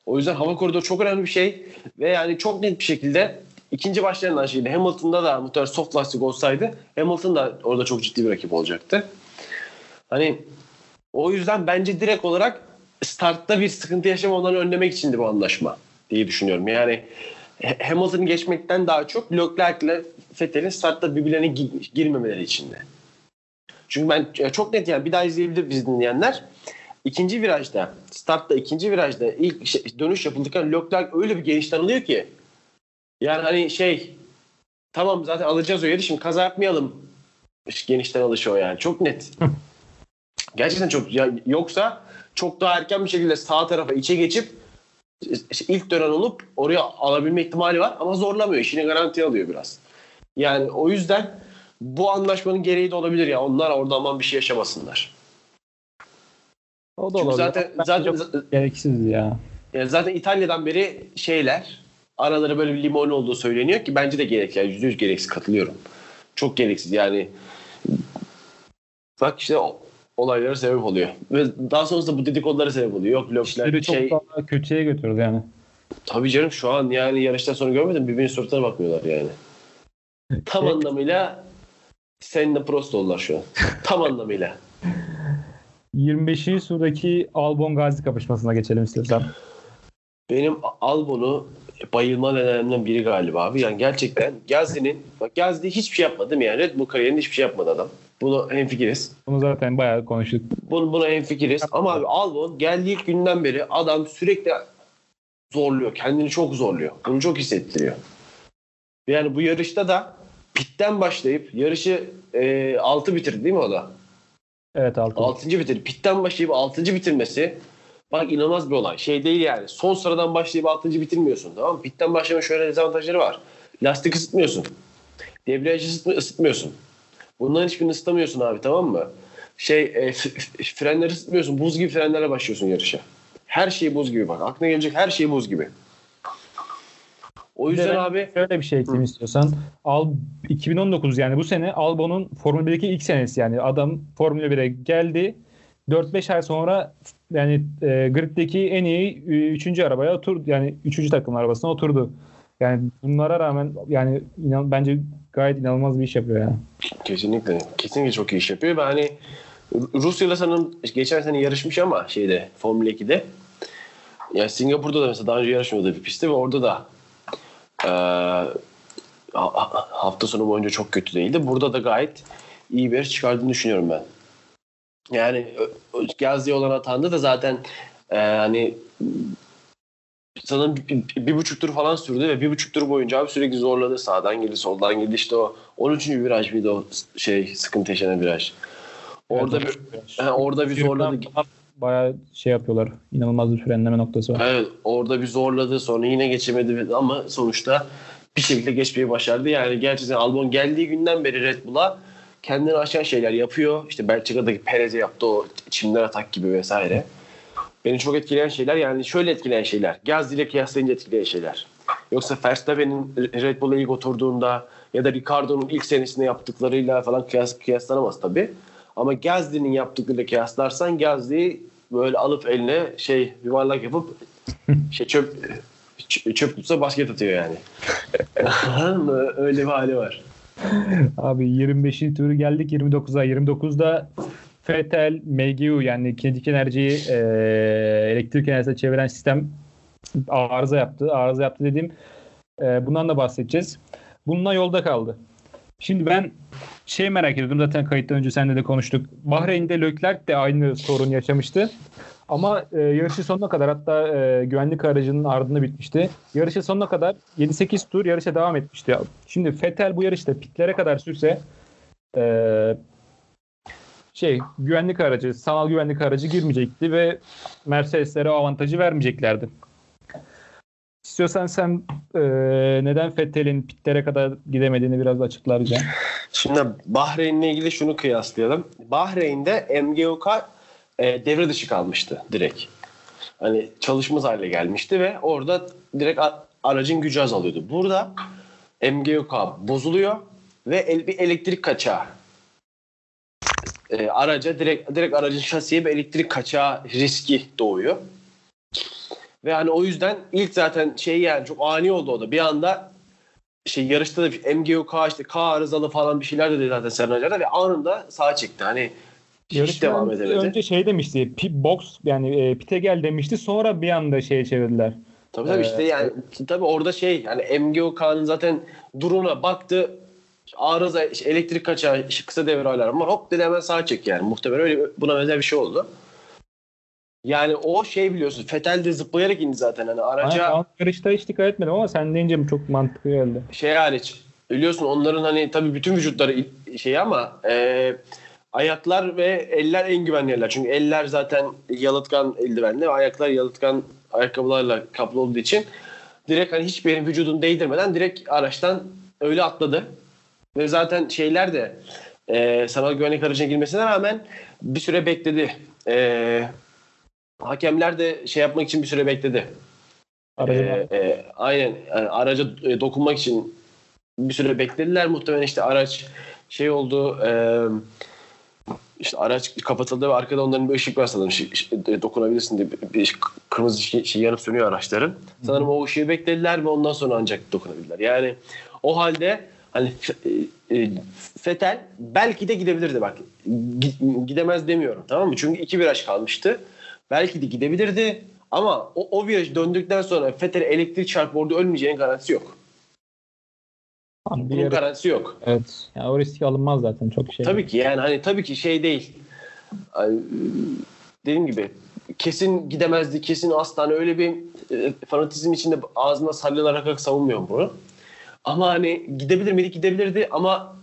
O yüzden hava koridoru çok önemli bir şey. Ve yani çok net bir şekilde ikinci başlayan şeydi. Hamilton'da da muhtemelen soft lastik olsaydı Hamilton da orada çok ciddi bir rakip olacaktı. Hani o yüzden bence direkt olarak startta bir sıkıntı yaşamalarını önlemek içindi bu anlaşma diye düşünüyorum. Yani Hamilton'ı geçmekten daha çok Leclerc ile Vettel'in startta birbirlerine gi- girmemeleri içinde. Çünkü ben çok net yani bir daha izleyebilir biz dinleyenler. İkinci virajda, startta ikinci virajda ilk şey- dönüş yapılırken Leclerc öyle bir genişten alıyor ki yani hani şey tamam zaten alacağız o yeri şimdi kaza yapmayalım. Genişten alışı o yani. Çok net. <laughs> Gerçekten çok. Ya, yoksa çok daha erken bir şekilde sağ tarafa içe geçip ilk dönen olup oraya alabilme ihtimali var ama zorlamıyor. İşini garanti alıyor biraz. Yani o yüzden bu anlaşmanın gereği de olabilir ya. Onlar orada aman bir şey yaşamasınlar.
O da
Çünkü
olabilir.
zaten zaten
çok gereksiz ya.
yani zaten İtalya'dan beri şeyler araları böyle bir limon olduğu söyleniyor ki bence de gereksiz. Yani yüzde yüz gereksiz katılıyorum. Çok gereksiz yani. Bak işte olaylara sebep oluyor. Ve daha sonrasında bu dedikodulara sebep oluyor. Yok
İşleri çok
şey.
daha kötüye götürdü yani.
Tabii canım şu an yani yarıştan sonra görmedim birbirinin suratına bakmıyorlar yani. Tam anlamıyla seninle prost oldular şu an. Tam <laughs> anlamıyla.
25. surdaki Albon Gazi kapışmasına geçelim istiyorsan.
Benim Albon'u bayılma nedenlerimden biri galiba abi. Yani gerçekten Gazi'nin bak Gazi hiçbir şey yapmadı değil mi? Yani Red Bull kariyerinde hiçbir şey yapmadı adam. Bunu hemfikiriz.
Bunu zaten bayağı konuştuk.
Bunu, buna hemfikiriz. Ama abi Albon geldiği günden beri adam sürekli zorluyor. Kendini çok zorluyor. Bunu çok hissettiriyor. Yani bu yarışta da pitten başlayıp yarışı e, 6 bitirdi değil mi o da?
Evet Altın.
6. bitirdi. Pitten başlayıp 6. bitirmesi bak inanılmaz bir olay. Şey değil yani. Son sıradan başlayıp 6. bitirmiyorsun. Tamam mı? Pitten başlama şöyle dezavantajları var. Lastik ısıtmıyorsun. Debriyaj ısıtmı- ısıtmıyorsun. Bunların hiçbirini ısıtamıyorsun abi tamam mı? Şey e, frenleri ısıtmıyorsun. Buz gibi frenlerle başlıyorsun yarışa. Her şey buz gibi bak. Aklına gelecek her şey buz gibi. O yüzden abi
Şöyle bir şey ekleyeyim istiyorsan. Al 2019 yani bu sene Albon'un Formula 1'deki ilk senesi yani adam Formula 1'e geldi. 4-5 ay sonra yani e, griddeki en iyi 3. arabaya oturdu. Yani 3. takım arabasına oturdu. Yani bunlara rağmen yani inan, bence gayet inanılmaz bir iş yapıyor yani.
Kesinlikle. Kesinlikle çok iyi iş yapıyor. Ben hani Rusya'yla sanırım geçen sene yarışmış ama şeyde Formula 2'de. Yani Singapur'da da mesela daha önce yarışmıyordu bir pistte ve orada da ha- hafta sonu boyunca çok kötü değildi. Burada da gayet iyi bir çıkardığını düşünüyorum ben. Yani ö- ö- Gazze olan atağında da zaten eee, hani sanırım bir, bir- bir buçuk tur falan sürdü ve bir buçuk tur boyunca abi sürekli zorladı. Sağdan girdi, soldan girdi. İşte o 13. viraj mıydı o şey sıkıntı yaşanan viraj. Orada
Evet,
bir, he, orada bir zorladı.
Bayağı şey yapıyorlar. İnanılmaz bir frenleme noktası var.
Evet, orada bir zorladı sonra yine geçemedi ama sonuçta bir şekilde geçmeyi başardı. Yani gerçekten Albon geldiği günden beri Red Bull'a kendini aşan şeyler yapıyor. İşte Belçika'daki Perez'e yaptı o çimler atak gibi vesaire. Beni çok etkileyen şeyler yani şöyle etkileyen şeyler. Gaz ile kıyaslayınca etkileyen şeyler. Yoksa Verstappen'in Red Bull'a ilk oturduğunda ya da Ricardo'nun ilk senesinde yaptıklarıyla falan kıyas, kıyaslanamaz tabii. Ama Gazli'nin yaptıklarıyla kıyaslarsan Gazli böyle alıp eline şey yuvarlak yapıp <laughs> şey çöp çöp tutsa basket atıyor yani. Öyle bir hali var.
Abi 25. turu geldik 29'a. 29'da Fetel, MGU yani kinetik enerjiyi e, elektrik enerjisine çeviren sistem arıza yaptı. Arıza yaptı dediğim e, bundan da bahsedeceğiz. Bununla yolda kaldı. Şimdi ben şey merak ediyordum zaten kayıttan önce seninle de konuştuk. Bahreyn'de Leclerc de aynı sorun yaşamıştı. Ama e, yarışın sonuna kadar hatta e, güvenlik aracının ardında bitmişti. Yarışın sonuna kadar 7-8 tur yarışa devam etmişti. Şimdi Vettel bu yarışta pitlere kadar sürse e, şey güvenlik aracı, sanal güvenlik aracı girmeyecekti ve Mercedes'lere o avantajı vermeyeceklerdi. İstiyorsan sen e, neden Vettel'in pitlere kadar gidemediğini biraz bize.
Şimdi Bahreyn'le ilgili şunu kıyaslayalım. Bahreyn'de MGUK e, devre dışı kalmıştı direkt. Hani çalışmaz hale gelmişti ve orada direkt aracın gücü azalıyordu. Burada MGUK bozuluyor ve el, bir elektrik kaçağı e, araca direkt direkt aracın şasiye bir elektrik kaçağı riski doğuyor. Ve hani o yüzden ilk zaten şey yani çok ani oldu o da. Bir anda şey yarışta da MGUK işte K arızalı falan bir şeyler dedi zaten Serhan Acar'da ve anında sağa çekti. Hani hiç
Yarıştan
devam edemedi.
Önce şey demişti, pit box yani e, pite gel demişti. Sonra bir anda şeye çevirdiler.
Tabii tabii işte yani tabii orada şey yani MGUK'nın zaten duruna baktı arıza elektrik kaçağı kısa devre alarmı var hop dedi hemen sağa çek yani muhtemelen öyle buna benzer bir şey oldu. Yani o şey biliyorsun Fetel de zıplayarak indi zaten hani araca
Aynen, yarışta hiç dikkat etmedim ama sen deyince çok mantıklı geldi.
şey hariç biliyorsun onların hani tabii bütün vücutları şey ama e, ayaklar ve eller en güvenli eller. Çünkü eller zaten yalıtkan eldivenli, ayaklar yalıtkan ayakkabılarla kaplı olduğu için direkt hani hiçbir yerin vücudunu değdirmeden direkt araçtan öyle atladı. Ve zaten şeyler de e, sanal güvenlik aracına girmesine rağmen bir süre bekledi. E, hakemler de şey yapmak için bir süre bekledi.
Aracı
E, e, aynen yani araca e, dokunmak için bir süre beklediler. Muhtemelen işte araç şey oldu e, işte araç kapatıldı ve arkada onların bir ışık var sanırım. Şey, dokunabilirsin diye bir, bir kırmızı şey, şey yanıp sönüyor araçların. Sanırım o ışığı beklediler ve ondan sonra ancak dokunabilirler. Yani o halde hani e, e, Fetel belki de gidebilirdi bak. Gidemez demiyorum tamam mı? Çünkü iki viraj kalmıştı. Belki de gidebilirdi ama o, o viraj döndükten sonra Fetel elektrik çarpıp orada ölmeyeceğinin garantisi yok.
Abi
Bunun garantisi yok.
Evet. Yani o riski alınmaz zaten çok şey.
Tabii ki yani hani tabii ki şey değil. Dediğim gibi kesin gidemezdi, kesin aslan öyle bir e, fanatizm içinde ağzına salyalar akarak savunmuyorum bunu. Ama hani gidebilir miydi? Gidebilirdi ama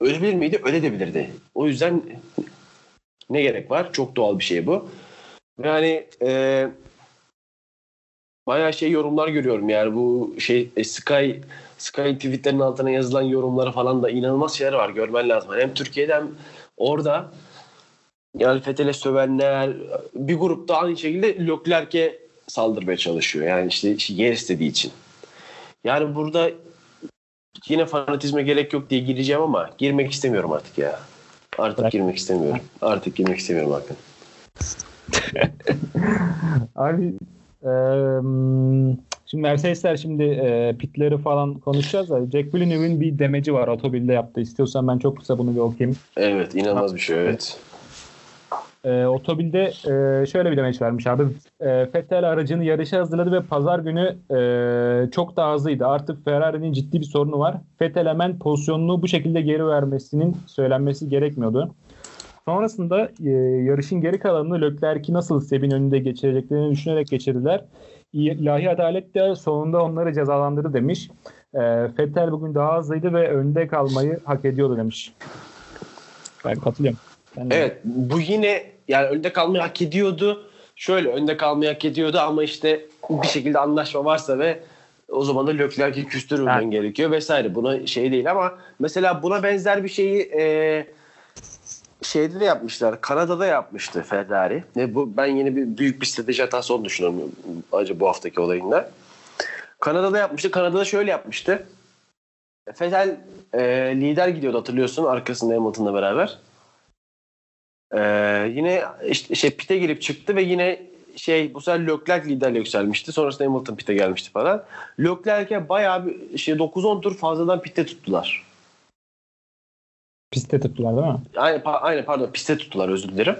ölebilir miydi? Ölebilirdi. O yüzden ne gerek var? Çok doğal bir şey bu. Ve hani e, bayağı şey yorumlar görüyorum yani bu şey e, Sky Sky tweetlerin altına yazılan yorumları falan da inanılmaz şeyler var görmen lazım. Hem Türkiye'de hem orada yani Fethel'e sövenler bir grupta aynı şekilde Leclerc'e saldırmaya çalışıyor. Yani işte yer istediği için. Yani burada yine fanatizme gerek yok diye gireceğim ama girmek istemiyorum artık ya. Artık
Bırak.
girmek istemiyorum. Artık girmek istemiyorum bakın. <laughs>
Abi eee, şimdi Mercedesler şimdi eee, pitleri falan konuşacağız da Jack Villeneuve'in bir demeci var otobilde yaptı. İstiyorsan ben çok kısa bunu bir okuyayım.
Evet inanılmaz bir şey evet.
Eee otobilde eee, şöyle bir demeç vermiş abi. Eee Vettel aracını yarışa hazırladı ve pazar günü eee, çok daha hızlıydı. Artık Ferrari'nin ciddi bir sorunu var. Vettel hemen pozisyonunu bu şekilde geri vermesinin söylenmesi gerekmiyordu. Sonrasında eee, yarışın geri kalanını Leclerc'i nasıl Seb'in önünde geçireceklerini düşünerek geçirdiler. İlahi adalet de sonunda onları cezalandırdı demiş. Eee Vettel bugün daha hızlıydı ve önde kalmayı hak ediyordu demiş. Ben katılıyorum. Ben de-
Evet bu yine yani önde kalmayı hak ediyordu. Şöyle önde kalmayı hak ediyordu ama işte bir şekilde anlaşma varsa ve o zaman da Leclerc'i küstürmemen
Ha.
gerekiyor vesaire. Buna şey değil ama mesela buna benzer bir şeyi e, şeyde de yapmışlar. Kanada'da yapmıştı Ferrari. Ne bu ben yine bir büyük bir strateji hatası olduğunu düşünüyorum acaba bu haftaki olayında. Kanada'da yapmıştı. Kanada'da şöyle yapmıştı. Vettel e, lider gidiyordu hatırlıyorsun arkasında Hamilton'la beraber. Ee, yine işte şey pite girip çıktı ve yine şey bu sefer Leclerc liderle yükselmişti. Sonrasında Hamilton pite gelmişti falan. Leclerc'e bayağı bir şey 9-10 tur fazladan pite tuttular.
Piste tuttular değil mi?
Aynen, pa- aynen pardon piste tuttular özür dilerim.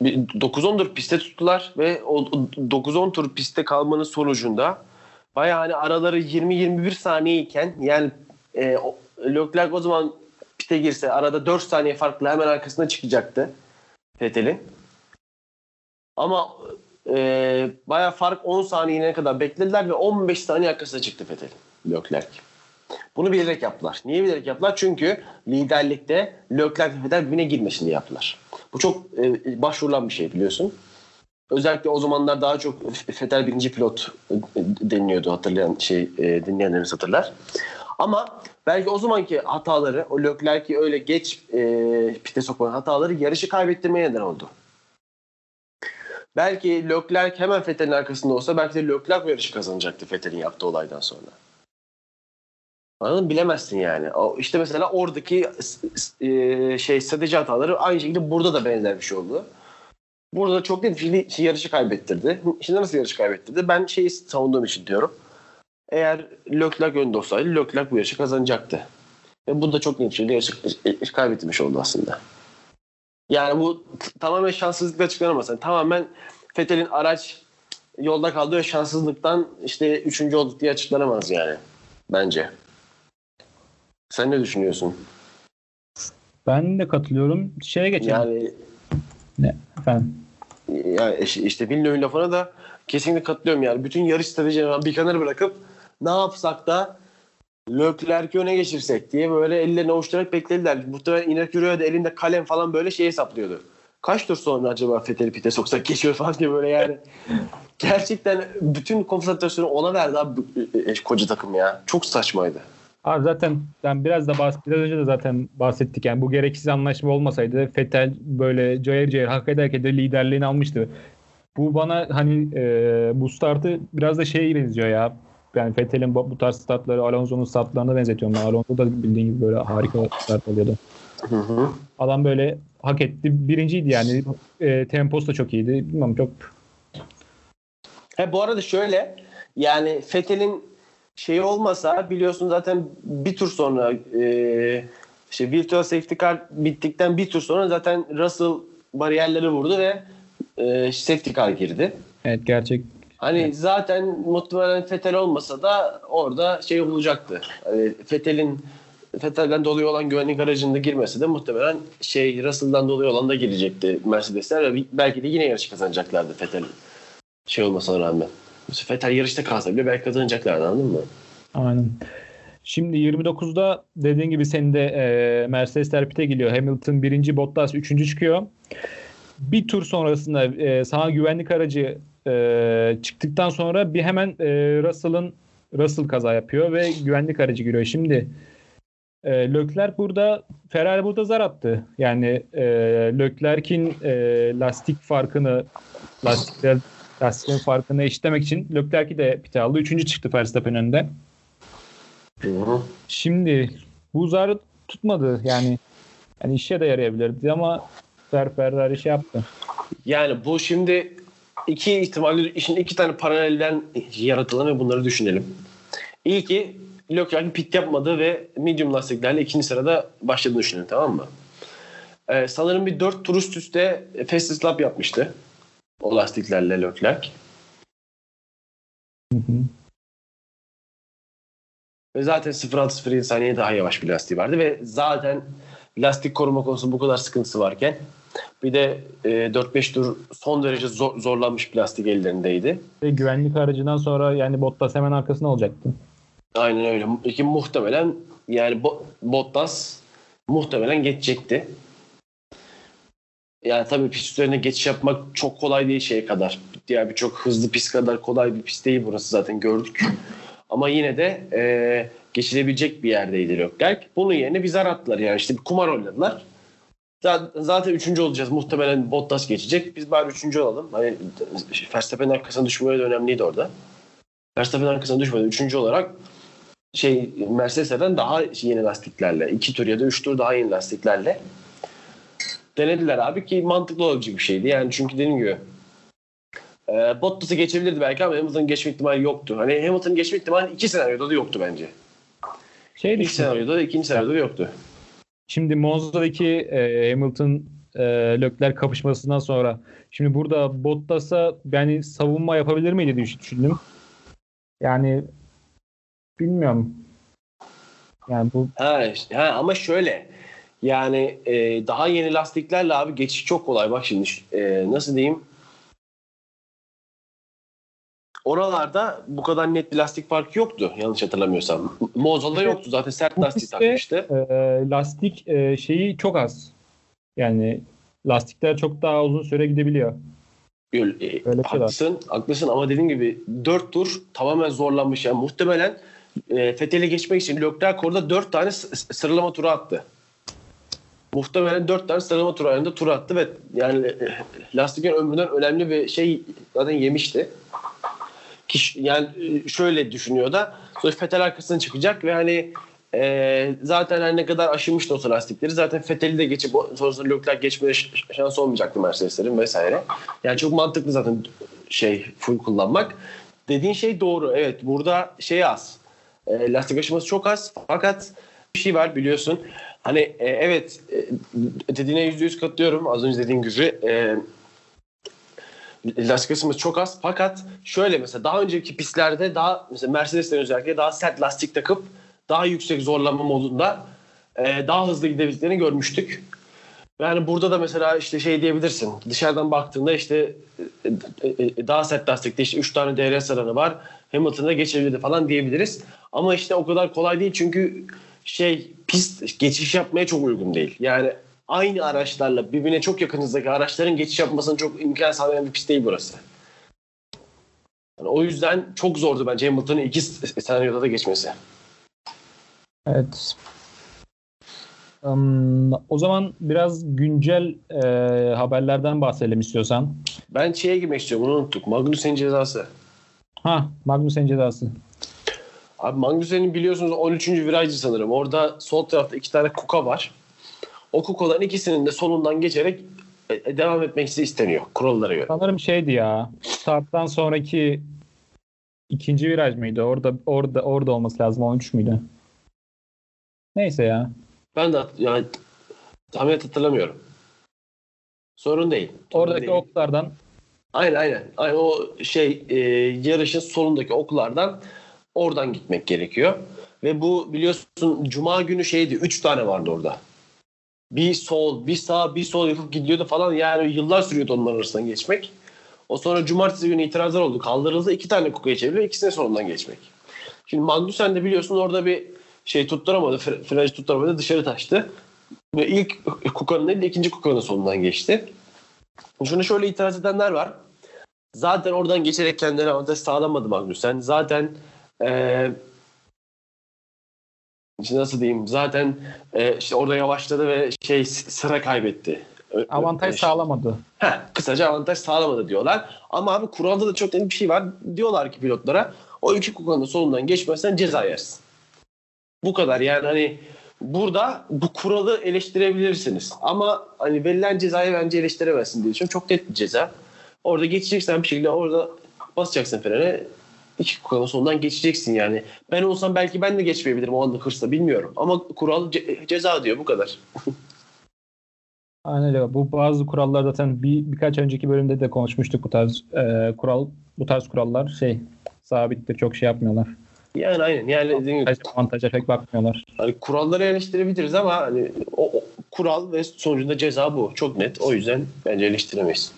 Bir 9-10 tur piste tuttular ve o o 9-10 tur piste kalmanın sonucunda bayağı hani araları 20-21 saniye iken yani e, o- Leclerc o zaman pite girse arada 4 saniye farklı hemen arkasına çıkacaktı Vettel'in. Ama e, bayağı fark 10 saniyene kadar beklediler ve 15 saniye arkasına çıktı Vettel'in Leclerc. Bunu bilerek yaptılar. Niye bilerek yaptılar? Çünkü liderlikte Leclerc ve Vettel girmesin diye yaptılar. Bu çok e, başvurulan bir şey biliyorsun. Özellikle o zamanlar daha çok Vettel birinci pilot e, deniliyordu hatırlayan şey e, dinleyenlerimiz hatırlar. Ama belki o zamanki hataları, o Leclerc'i öyle geç e, pite sokmanın hataları yarışı kaybettirmeye neden oldu. Belki Leclerc hemen Vettel'in arkasında olsa belki de Leclerc yarışı kazanacaktı Vettel'in yaptığı olaydan sonra. Anladın mı? Bilemezsin yani. O, işte mesela oradaki e, şey strateji hataları aynı şekilde burada da benzer bir şey oldu. Burada da çok bir şekilde şey, yarışı kaybettirdi. Şimdi nasıl yarışı kaybettirdi? Ben şeyi savunduğum için diyorum. Eğer Leclerc önde olsaydı Leclerc bu yarışı kazanacaktı. Ve bu da çok net bir yarışı kaybetmiş oldu aslında. Yani bu tamamen şanssızlıkla açıklanamaz. Yani tamamen Vettel'in araç yolda kaldığı ve şanssızlıktan işte üçüncü olduk diye açıklanamaz yani. Bence. Sen ne düşünüyorsun?
Ben de katılıyorum. Şeye geçelim.
Yani
Efendim.
ya işte- işte Villeneuve'ün lafına da kesinlikle katılıyorum yani. Bütün yarış stratejilerini bir kenara bırakıp ne yapsak da Leclerc'i öne geçirsek diye böyle ellerini ovuşturarak beklediler. Muhtemelen Inecuro'ya da elinde kalem falan böyle şey hesaplıyordu. Kaç tur sonra acaba Fethel'i pite soksak geçiyor falan diye böyle yani. Gerçekten bütün konsantrasyonu ona verdi abi e, e, koca takım ya. Çok saçmaydı.
Abi zaten ben biraz da bahs- biraz önce de zaten bahsettik yani bu gereksiz anlaşma olmasaydı Vettel böyle cayır cayır hak ederken de liderliğini almıştı. Bu bana hani e, bu startı biraz da şeye benziyor ya. Yani Vettel'in bu, bu tarz startları Alonso'nun startlarına benzetiyorum ben. Alonso da bildiğin gibi böyle harika start alıyordu.
Hı hı.
Adam böyle hak etti. Birinciydi yani. E, temposu da çok iyiydi. Bilmem çok
He, bu arada şöyle yani Fethel'in şeyi olmasa biliyorsun zaten bir tur sonra e, işte virtual safety car bittikten bir tur sonra zaten Russell bariyerleri vurdu ve e, safety car girdi.
evet gerçek
Hani zaten muhtemelen Fettel olmasa da orada şey olacaktı. Hani Fettel'in Fettel'den dolayı olan güvenlik aracında girmese de muhtemelen şey Russell'dan dolayı olan da girecekti Mercedesler ve belki de yine yarışı kazanacaklardı Fettel şey olmasına rağmen. Fettel yarışta kalsa bile belki kazanacaklardı anladın mı?
Aynen. Şimdi 29'da dediğin gibi senin de e, Mercedesler pite geliyor. Hamilton birinci, Bottas üçüncü çıkıyor. Bir tur sonrasında e, sağ güvenlik aracı e, çıktıktan sonra bir hemen e, Russell'ın Russell kaza yapıyor ve güvenlik aracı giriyor. Şimdi e, Leclerc burada Ferrari burada zar attı. Yani e, Leclerc'in e, lastik farkını lastikler lastiğin farkını eşitlemek için Leclerc'i de pite aldı. Üçüncü çıktı Verstappen önünde. Şimdi bu zarı tutmadı yani. Yani işe de yarayabilirdi ama Fer Ferrari şey yaptı.
Yani bu şimdi iki ihtimalle işin iki tane paralelden yaratılan ve bunları düşünelim. İlki Leclerc'in pit yapmadığı ve medium lastiklerle ikinci sırada başladığını düşünelim tamam mı? Ee, sanırım bir dört tur üst üste fastest lap yapmıştı. O lastiklerle Leclerc.
Hı hı.
Ve zaten 0.6-0.7 saniye daha yavaş bir lastiği vardı ve zaten lastik koruma konusunda bu kadar sıkıntısı varken bir de e, 4-5 tur son derece zor, zorlanmış plastik ellerindeydi.
Ve güvenlik aracından sonra yani Bottas hemen arkasında olacaktı.
Aynen öyle. Ki muhtemelen yani Bo- Bottas muhtemelen geçecekti. Yani tabii pist üzerine geçiş yapmak çok kolay değil şeye kadar. Diğer birçok hızlı pist kadar kolay bir pist değil burası zaten gördük. Ama yine de e, geçilebilecek bir yerdeydi Leclerc. Bunun yerine bir zar attılar yani işte bir kumar oynadılar. Zaten, üçüncü olacağız. Muhtemelen Bottas geçecek. Biz bari üçüncü olalım. Hani Verstappen'in arkasına düşmeye de önemliydi orada. Verstappen'in arkasına düşmeden üçüncü olarak şey Mercedes'lerden daha yeni lastiklerle iki tur ya da üç tur daha yeni lastiklerle denediler abi ki mantıklı olabilecek bir şeydi. Yani çünkü dediğim gibi e, Bottas'ı geçebilirdi belki ama Hamilton'ın geçme ihtimali yoktu. Hani Hamilton'ın geçme ihtimali iki senaryoda da yoktu bence.
Şey
İlk senaryoda da ikinci senaryoda da yoktu.
Şimdi Monza'daki e, Hamilton e, Leclerc kapışmasından sonra şimdi burada Bottas'a yani savunma yapabilir miydi diye düşündüm. Yani bilmiyorum. Yani bu
Ha, ha ama şöyle yani e, daha yeni lastiklerle abi geçiş çok kolay. Bak şimdi e, nasıl diyeyim? Oralarda bu kadar net bir lastik farkı yoktu yanlış hatırlamıyorsam. Monza'da yoktu zaten sert lastik takmıştı.
e, lastik e, şeyi çok az. Yani lastikler çok daha uzun süre gidebiliyor.
Gül, e,
Öyle şey
haklısın, haklısın ama dediğim gibi 4 tur tamamen zorlanmış. Yani muhtemelen e, Fethel'e geçmek için Leclerc orada 4 tane sıralama turu attı. Muhtemelen 4 tane sıralama turu halinde tur attı ve yani e, lastiklerin ömründen önemli bir şey zaten yemişti. Ki yani e, şöyle düşünüyor da sonra Fettel arkasına çıkacak ve hani e, zaten her ne kadar aşınmıştı o lastikleri zaten Fettel'i de geçip sonrasında Leclerc geçmeye ş- şansı olmayacaktı Mercedeslerin vesaire. Yani çok mantıklı zaten şey full kullanmak. Dediğin şey doğru. Evet burada şey az. E, lastik aşıması çok az. Fakat bir şey var biliyorsun. Hani e, evet e, dediğine yüzde yüz katılıyorum. Az önce dediğin gibi e, lastik çok az. Fakat şöyle mesela daha önceki pistlerde daha mesela Mercedes'ten özellikle daha sert lastik takıp daha yüksek zorlanma modunda e, daha hızlı gidebildiklerini görmüştük. Yani burada da mesela işte şey diyebilirsin. Dışarıdan baktığında işte e, e, daha sert lastikte işte 3 tane DRS alanı var. Hamilton'a geçebilirdi falan diyebiliriz. Ama işte o kadar kolay değil çünkü şey pist geçiş yapmaya çok uygun değil. Yani aynı araçlarla birbirine çok yakın hızdaki araçların geçiş yapmasına çok imkan sağlayan bir pist değil burası. Yani o yüzden çok zordu bence Hamilton'ın iki senaryoda da geçmesi.
Evet. Um, o zaman biraz güncel e, haberlerden bahsedelim istiyorsan.
Ben şeye girmek istiyorum unuttuk. Magnussen'in cezası.
Ha, Magnussen cezası.
Abi Magnussen'in biliyorsunuz 13. virajcı sanırım. Orada sol tarafta iki tane kuka var. O kukaların ikisinin de solundan geçerek e, devam etmesi isteniyor kurallara göre.
Sanırım şeydi ya. Starttan sonraki ikinci viraj mıydı? Orada orada orada olması lazım. 13 müydü? Neyse ya.
Ben de yani tam net hatırlamıyorum. Sorun değil. Sorun
Oradaki
değil.
oklardan
Aynen aynen. aynen o şey e, yarışın solundaki oklardan oradan gitmek gerekiyor. Ve bu biliyorsun cuma günü şeydi 3 tane vardı orada. Bir sol, bir sağ, bir sol yapıp gidiyordu falan. Yani yıllar sürüyordu onların arasından geçmek. O sonra cumartesi günü itirazlar oldu. Kaldırıldı. iki tane kukaya çevriliyor. ikisine sonundan geçmek. Şimdi Magnussen de biliyorsun orada bir şey tutturamadı. fre- Frenci tutturamadı. Dışarı taştı. Ve ilk kukanın değil de ikinci kukanın sonundan geçti. Şunu şöyle itiraz edenler var. Zaten oradan geçerek kendine avantaj sağlamadı Magnussen. Zaten işte nasıl diyeyim zaten eee, işte orada yavaşladı ve şey sıra kaybetti.
Avantaj
ö-
sağlamadı.
Heh, kısaca avantaj sağlamadı diyorlar. Ama abi kuralda da çok net bir şey var. Diyorlar ki pilotlara o iki kukanın solundan geçmezsen ceza yersin. Bu kadar yani hani burada bu kuralı eleştirebilirsiniz. Ama hani verilen cezayı bence eleştiremezsin diye düşünüyorum. Çok net bir ceza. Orada geçeceksen bir şekilde orada basacaksın frene. İki kukanın sonundan geçeceksin yani. Ben olsam belki ben de geçmeyebilirim o anda hırsla bilmiyorum. Ama kural ce- ceza diyor bu kadar. <laughs>
Aynen öyle. Bu bazı kurallar zaten bir birkaç önceki bölümde de konuşmuştuk bu tarz e, kural bu tarz kurallar şey sabittir çok şey yapmıyorlar.
Yani aynen. Yani dediğim gibi
Avantaja, avantaja pek bakmıyorlar.
Hani kuralları eleştirebiliriz ama hani o, o kural ve sonucunda ceza bu. Çok net. O yüzden bence eleştiremeyiz.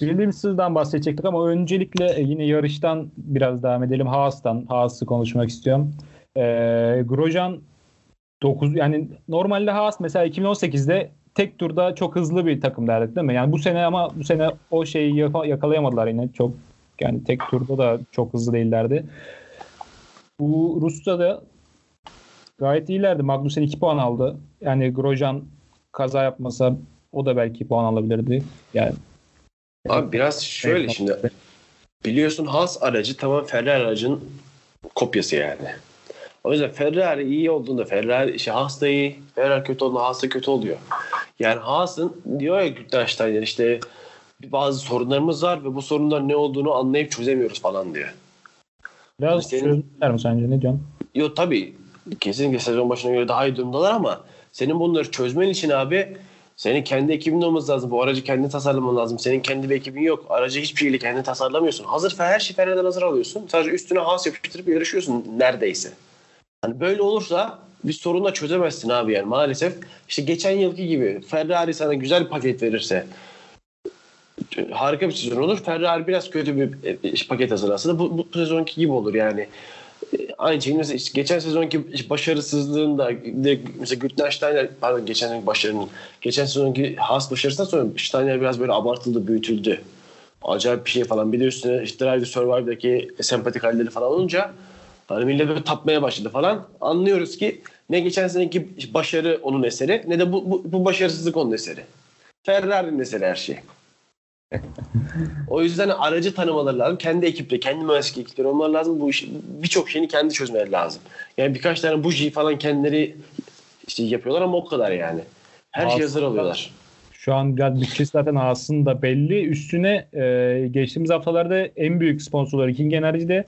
Bildiğimiz sızdan bahsedecektik ama öncelikle e, yine yarıştan biraz devam edelim. Haas'tan. Haas'ı konuşmak istiyorum. E, Grosjean 9 yani normalde Haas mesela 2018'de tek turda çok hızlı bir takım derdik değil mi? Yani bu sene ama bu sene o şeyi yaka- yakalayamadılar yine. Çok yani tek turda da çok hızlı değillerdi. Bu Rusya'da gayet iyilerdi. Magnussen 2 puan aldı. Yani Grosjean kaza yapmasa o da belki puan alabilirdi. Yani
Abi biraz şöyle şimdi biliyorsun Haas aracı tamam Ferrari aracın kopyası yani. O yüzden Ferrari iyi olduğunda Ferrari işte Haas da iyi, Ferrari kötü olduğunda Haas da kötü oluyor. Yani Haas'ın diyor ya Gültensteiner işte bazı sorunlarımız var ve bu sorunlar ne olduğunu anlayıp çözemiyoruz falan diyor.
Biraz
Senin-
çözmüşler mi sence ne diyorsun?
Yo tabii kesinlikle sezon başına göre daha iyi durumdalar ama senin bunları çözmen için abi senin kendi ekibin olması lazım. Bu aracı kendi tasarlaman lazım. Senin kendi bir ekibin yok. Aracı hiçbir şekilde kendi tasarlamıyorsun. Hazır her şeyi Ferrari'den hazır alıyorsun. Sadece üstüne has yapıştırıp yarışıyorsun neredeyse. Hani böyle olursa bir sorunla çözemezsin abi yani maalesef. İşte geçen yılki gibi Ferrari sana güzel bir paket verirse harika bir sezon olur. Ferrari biraz kötü bir e, paket hazırlarsa da bu, bu sezonki gibi olur yani. Aynı şekilde işte geçen sezonki başarısızlığında mesela Güttner pardon geçen sezonki başarının geçen sezonki Haas başarısından sonra Steiner biraz böyle abartıldı, büyütüldü. Acayip bir şey falan. Bir de üstüne işte Drive Survive'daki sempatik halleri falan olunca hani millet böyle tapmaya başladı falan. Anlıyoruz ki ne geçen seneki başarı onun eseri ne de bu, bu, bu başarısızlık onun eseri. Ferrari'nin eseri her şey. O yüzden aracı tanımaları lazım. Kendi ekiple, kendi mühendislik ekipleri olmaları lazım. Bu iş, birçok şeyini kendi çözmeleri lazım. Yani birkaç tane buji falan kendileri işte yapıyorlar ama o kadar yani. Her şey hazır alıyorlar.
Şu an gaz bütçesi zaten aslında belli. Üstüne e, geçtiğimiz haftalarda en büyük sponsorları King Energy de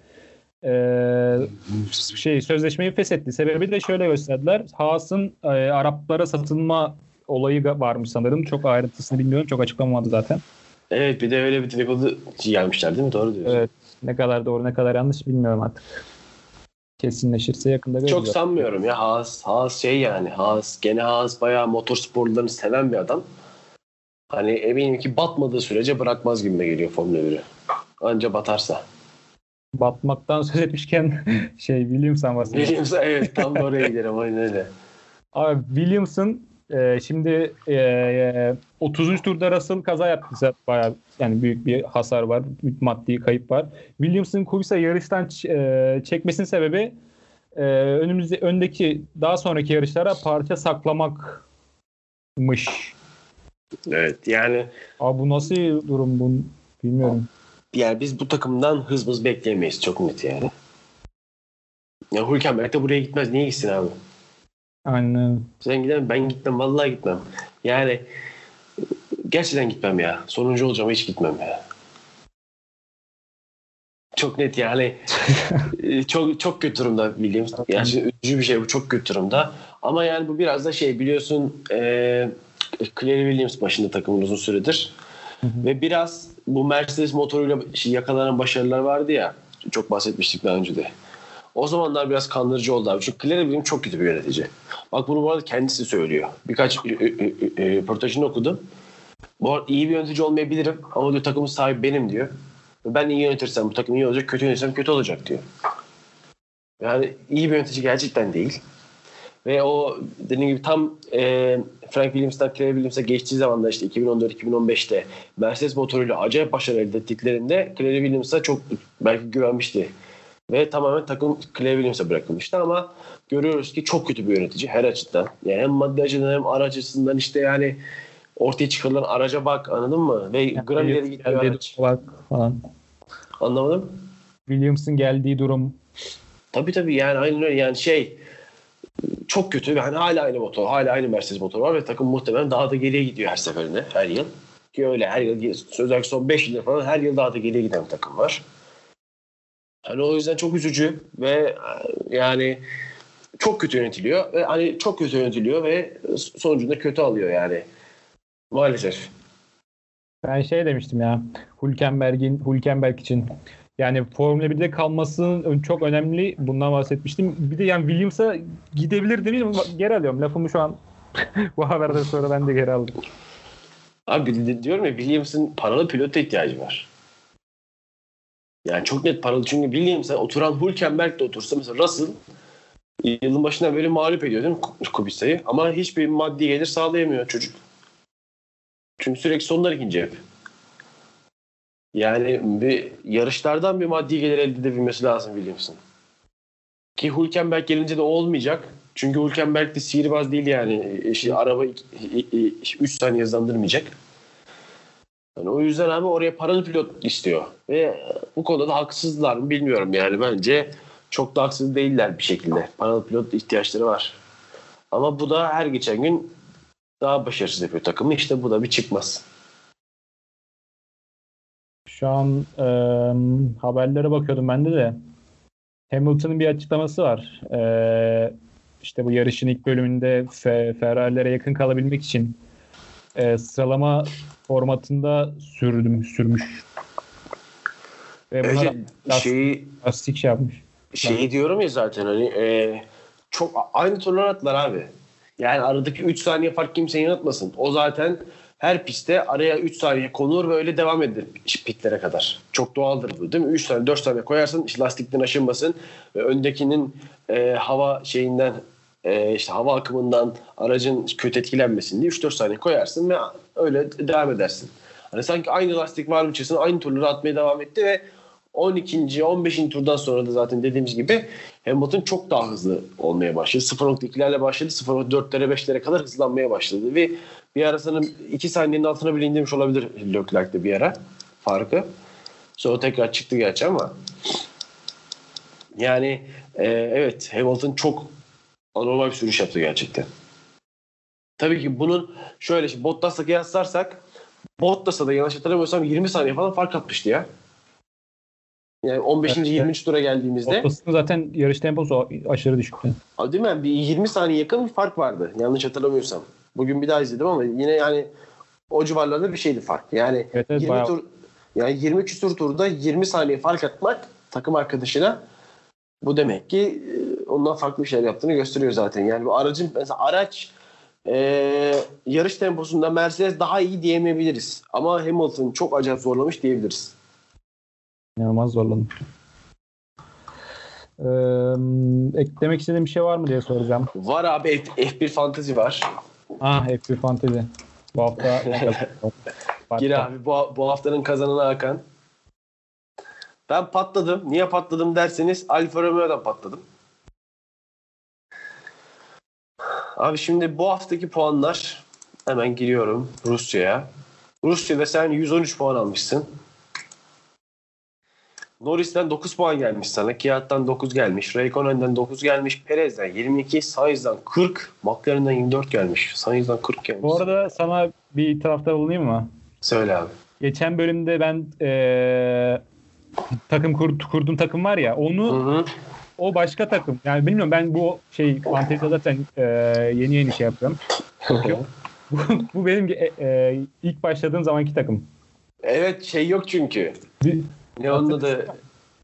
e, şey sözleşmeyi feshetti. Sebebi de şöyle gösterdiler. Haas'ın e, Araplara satılma olayı varmış sanırım. Çok ayrıntısını bilmiyorum. Çok açıklanmadı zaten.
Evet bir de öyle bir dedikodu gelmişler değil mi? Doğru diyorsun.
Evet. Ne kadar doğru ne kadar yanlış bilmiyorum artık. kesinleşirse yakında
Çok
göreceğiz.
sanmıyorum ya Haas. Haas şey yani Haas. Gene Haas bayağı motorsporlarını seven bir adam. Hani eminim ki batmadığı sürece bırakmaz gibime geliyor Formula 1'i. Anca batarsa.
Batmaktan söz etmişken <laughs> şey Williams'dan bahsedelim.
Williams'a evet tam da oraya giderim aynen öyle.
Abi Williams'ın e, şimdi e, e, 30. turda Russell kaza yaptıysa bayağı yani büyük bir hasar var. Büyük maddi kayıp var. Williams'ın Kubica yarıştan e, çekmesinin sebebi e, önümüzde öndeki daha sonraki yarışlara parça saklamakmış.
Evet yani
Abi bu nasıl durum bu bilmiyorum.
yani biz bu takımdan hız hız bekleyemeyiz çok net yani. Ya Hülkenberg de buraya gitmez. Niye gitsin abi?
Aynen.
Sen gidemem. Ben gitmem. Vallahi gitmem. Yani gerçekten gitmem ya. Sonuncu olacağım hiç gitmem ya. Çok net yani. <laughs> Çok çok kötü durumda Williams. Yani üzücü bir şey bu çok kötü durumda. Ama yani bu biraz da şey biliyorsun e, Claire Williams başında takımın uzun süredir.
Hı hı.
Ve biraz bu Mercedes motoruyla şey yakalanan başarılar vardı ya. Çok bahsetmiştik daha önce de. O zamanlar biraz kandırıcı oldu abi. Çünkü Williams çok kötü bir yönetici. Bak bunu bu arada kendisi söylüyor. Birkaç e, e, e, röportajını okudum. Bu arada iyi bir yönetici olmayabilirim ama diyor takımın sahibi benim diyor. Ben iyi yönetirsem bu takım iyi olacak, kötü yönetirsem kötü olacak diyor. Yani iyi bir yönetici gerçekten değil. Ve o dediğim gibi tam e, Frank Williams'tan Claire Williams'a geçtiği zamanda işte 2014-2015'te Mercedes motoruyla acayip başarı elde ettiklerinde Claire Williams'a çok belki güvenmişti. Ve tamamen takım Claire Williams'a bırakılmıştı ama görüyoruz ki çok kötü bir yönetici her açıdan. Yani hem maddi açıdan hem araç açısından işte yani ortaya çıkarılan araca bak anladın mı? Ve gram ileri gitmiyor araç.
bak falan.
Anlamadım.
Williams'ın geldiği durum
Tabii tabii yani aynen öyle yani şey çok kötü yani hala aynı motor hala aynı Mercedes motor var ve takım muhtemelen daha da geriye gidiyor her seferinde her yıl. Ki öyle her yıl özellikle son 5 yıldır falan her yıl daha da geriye giden bir takım var. Hani o yüzden çok üzücü ve yani çok kötü yönetiliyor ve hani çok kötü yönetiliyor ve sonucunda kötü alıyor yani. Maalesef.
Ben şey demiştim ya Hülkenberg'in Hülkenberg için yani Formula 1'de kalmasının çok önemli bundan bahsetmiştim. Bir de yani Williams'a gidebilir demiştim geri alıyorum. Lafımı şu an <laughs> bu haberden sonra ben de geri aldım.
Abi diyorum ya Williams'ın paralı pilota ihtiyacı var. Yani çok net paralı çünkü Williams'a oturan Hülkenberg de otursa mesela Russell yılın başından böyle mağlup ediyor değil mi Ku- Kubica'yı ama hiçbir maddi gelir sağlayamıyor çocuk. Çünkü sürekli sonlar ikinci hep. Yani bir yarışlardan bir maddi gelir elde edebilmesi lazım Williams'ın. Ki Hülkenberg gelince de olmayacak. Çünkü Hülkenberg de sihirbaz değil yani. İşte araba 3 saniye hızlandırmayacak. Yani o yüzden abi oraya paralı pilot istiyor. Ve bu konuda da haksızlar mı bilmiyorum yani. Bence çok da haksız değiller bir şekilde. Paralı pilot ihtiyaçları var. Ama bu da her geçen gün daha başarısız yapıyor takımı. İşte bu da bir çıkmaz.
Şu an e, haberlere bakıyordum ben de. Hamilton'ın bir açıklaması var. E, işte bu yarışın ilk bölümünde Fe- Ferrari'lere yakın kalabilmek için e, sıralama formatında sürdüm, sürmüş. Ve buna
Önce
lastik,
şeyi
lastik şey yapmış.
şeyi diyorum ya zaten hani e, çok aynı turlar attılar abi. Yani aradaki 3 saniye fark kimseyi yanıltmasın. O zaten her pistte araya 3 saniye konur ve öyle devam eder pitlere kadar. Çok doğaldır bu değil mi? 3 saniye 4 saniye koyarsın işte lastikten aşınmasın ve öndekinin e, hava şeyinden e, işte hava akımından aracın kötü etkilenmesin diye 3-4 saniye koyarsın ve öyle devam edersin. Hani sanki aynı lastik varmışçasına aynı turları atmaya devam etti ve 12. 15. turdan sonra da zaten dediğimiz gibi Hamilton çok daha hızlı olmaya başladı. 0.2'lerle başladı. 0.4'lere 5'lere kadar hızlanmaya başladı ve bir ara sanırım 2 saniyenin altına bile indirmiş olabilir Leclerc'te bir ara farkı. Sonra tekrar çıktı gerçi ama yani e, evet Hamilton çok anormal bir sürüş yaptı gerçekten. Tabii ki bunun şöyle şimdi Bottas'la kıyaslarsak Bottas'a da yanlış hatırlamıyorsam 20 saniye falan fark atmıştı ya. Yani 15.
Evet,
20. tura geldiğimizde
Bottas'ın zaten yarış temposu aşırı düşüktü.
Değil mi? Bir 20 saniye yakın bir fark vardı. Yanlış hatırlamıyorsam. Bugün bir daha izledim ama yine yani o civarlarda bir şeydi fark. Yani
Evet, evet,
20
bayağı-
tur yani 20 küsur turda 20 saniye fark atmak takım arkadaşına Bu demek ki e, ondan farklı bir şeyler yaptığını gösteriyor zaten. Yani bu aracın mesela araç e, yarış temposunda Mercedes daha iyi diyemeyebiliriz. Ama Hamilton çok acayip zorlamış diyebiliriz.
İnanılmaz zorladım. Ee, eklemek istediğim bir şey var mı diye soracağım.
Var abi F- F1 Fantasy var.
Ah F1 Fantasy. Bu hafta <laughs>
Gir abi bu, bu haftanın kazananı Hakan. Ben patladım. Niye patladım derseniz Alfa Romeo'dan patladım. Abi şimdi bu haftaki puanlar hemen giriyorum Rusya'ya. Rusya'da sen 113 puan almışsın. Norris'ten 9 puan gelmiş sana. Kiat'tan 9 gelmiş. Raikkonen'den 9 gelmiş. Perez'den 22. Sainz'dan 40. McLaren'den 24 gelmiş. Sainz'dan 40 gelmiş.
Bu arada sana bir itirafta bulunayım mı?
Söyle abi.
Geçen bölümde ben eee, takım kur, kurduğum takım var ya onu
Hı hı.
O başka takım. Yani bilmiyorum ben bu şey fantezi zaten eee, yeni yeni şey yapıyorum. <laughs> Bu, bu benim e, e, ilk başladığım zamanki takım.
Evet şey yok çünkü.
Bir
Ne onun adı?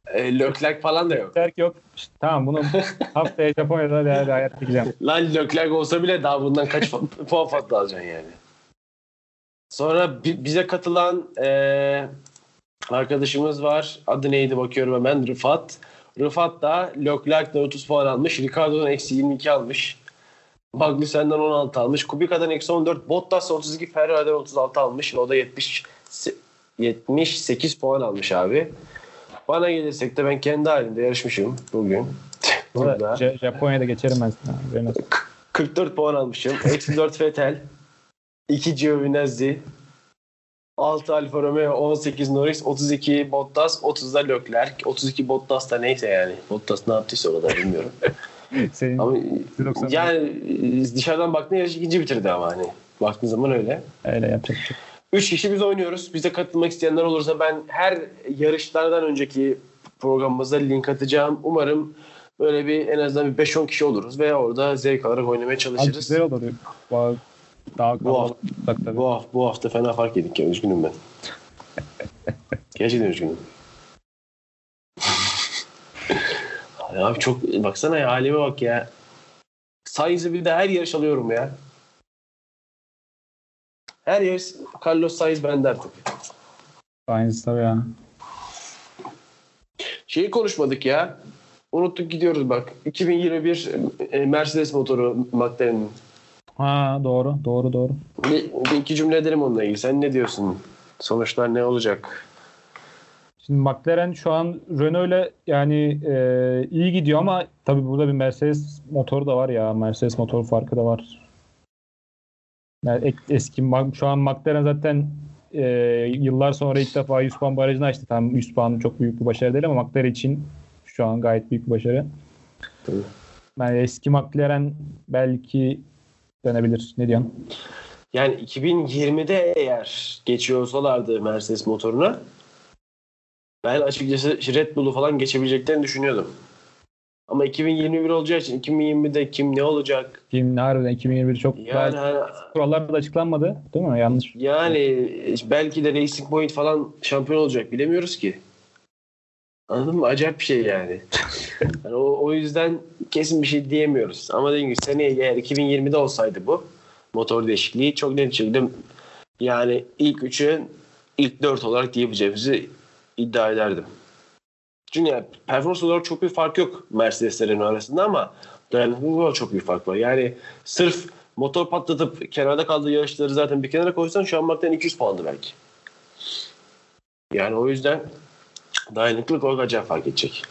E, Leclerc falan da yok.
terk yok. İşte, tamam bunu <laughs> haftaya Japonya'da değerli hayat çekeceğim.
Lan Leclerc olsa bile daha bundan kaç puan <laughs> fazla alacaksın yani. Sonra bi- bize katılan e, arkadaşımız var. Adı neydi bakıyorum hemen. Rıfat. Rıfat da Leclerc'den 30 puan almış. Ricardo'dan eksi 22 almış. Magnussen'den 16 almış. Kubica'dan eksi 14. Bottas 32. Ferrari'den 36 almış. O da 70 78 puan almış abi. Bana gelirsek de ben kendi halimde yarışmışım bugün. <laughs> Burada.
Japonya'da geçerim ben sana. Haberin olsun.
44 puan almışım. Eksi 4 Vettel. 2 Giovinazzi. 6 Alfa Romeo, 18 Norris, 32 Bottas, 30 da Leclerc. 32 Bottas da neyse yani. Bottas ne yaptıysa o kadar bilmiyorum. <laughs>
Senin
ama
90
yani e, dışarıdan baktığında yarış ikinci bitirdi ama hani. Baktığın zaman öyle.
öyle yapacak şey.
3 kişi biz oynuyoruz. Bize katılmak isteyenler olursa ben her yarışlardan önceki programımıza link atacağım. Umarım böyle bir en azından bir 5-10 kişi oluruz ve orada zevk alarak oynamaya
Abi
çalışırız.
güzel olur. Daha
Bu
kalabalık tabii.
Bu hafta, bu hafta fena fark yedik ya. Üzgünüm ben. <laughs> Gerçekten üzgünüm. Ay Abi çok baksana ya halime bak ya. Sainz'i bir de her yarış alıyorum ya. Her yarış Carlos Sainz bende artık.
Aynısı tabii ya.
Şeyi konuşmadık ya. Unuttuk gidiyoruz bak. 2021 e, Mercedes motoru McLaren'in.
Ha doğru doğru doğru.
Bir, bir iki cümle edelim onunla ilgili. Sen ne diyorsun? Sonuçlar ne olacak?
Şimdi McLaren şu an Renault'le yani e, iyi gidiyor ama tabii burada bir Mercedes motoru da var ya. Mercedes motor farkı da var. Yani eski şu an McLaren zaten e, yıllar sonra ilk defa 100 puan barajını açtı. Tam 100 puan çok büyük bir başarı değil ama McLaren için şu an gayet büyük bir başarı.
Tabii.
Yani eski McLaren belki dönebilir. Ne diyorsun?
Yani 2020'de eğer geçiyor olsalardı Mercedes motoruna ben açıkçası Red Bull'u falan geçebileceklerini düşünüyordum. Ama 2021 olacağı için 2020'de kim ne olacak?
Kim harbiden 2021 çok
Yani hani-
kurallar da açıklanmadı. Değil mi? Yanlış.
yani belki de Racing Point falan şampiyon olacak bilemiyoruz ki. Anladın mı? Acayip bir şey yani. <laughs> Yani o, o yüzden kesin bir şey diyemiyoruz. Ama dediğim gibi seneye eğer 2020'de olsaydı bu motor değişikliği çok net bir şekilde yani ilk üçü ilk dört olarak diyebileceğimizi iddia ederdim. Çünkü yani performans olarak çok bir fark yok Mercedes'lerin arasında ama dayanıklılık olarak çok büyük fark var. Yani sırf motor patlatıp kenarda kaldığı yarışları zaten bir kenara koysan şu an McLaren 200 puandı belki. Yani o yüzden dayanıklılık olarak acayip fark edecek.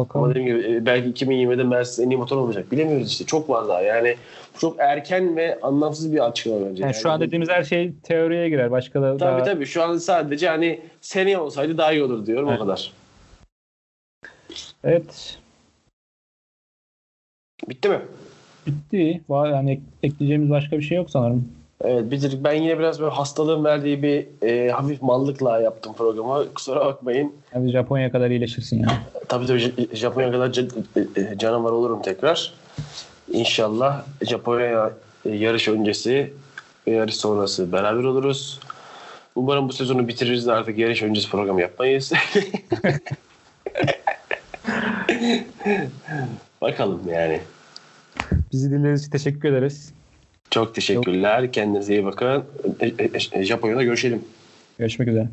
Ama
Bakalım.
dediğim gibi e, belki 2020'de Mercedes en iyi motor olmayacak. Bilemiyoruz işte. Çok var daha. Yani çok erken ve anlamsız bir açıklama bence.
Yani şu an dediğimiz her şey teoriye girer. Başka da
Tabii
daha...
tabii. Şu an sadece hani seneye olsaydı daha iyi olur diyorum
Evet.
o kadar.
Evet.
Bitti mi?
Bitti. Var yani ek- ekleyeceğimiz başka bir şey yok sanırım.
Evet bitirdik. Ben yine biraz böyle hastalığın verdiği bir e, hafif mallıkla yaptım programı. Kusura bakmayın.
Hadi Japonya kadar iyileşirsin ya.
Tabii tabii Japonya kadar e, e, canavar olurum tekrar. İnşallah Japonya e, yarış öncesi ve yarış sonrası beraber oluruz. Umarım bu sezonu bitiririz de artık yarış öncesi program yapmayız. <laughs> <laughs> Bakalım yani.
Bizi dinlediğiniz için teşekkür ederiz.
Çok teşekkürler. Kendinize iyi bakın. E, e, e, Japonya'da görüşelim.
Görüşmek üzere.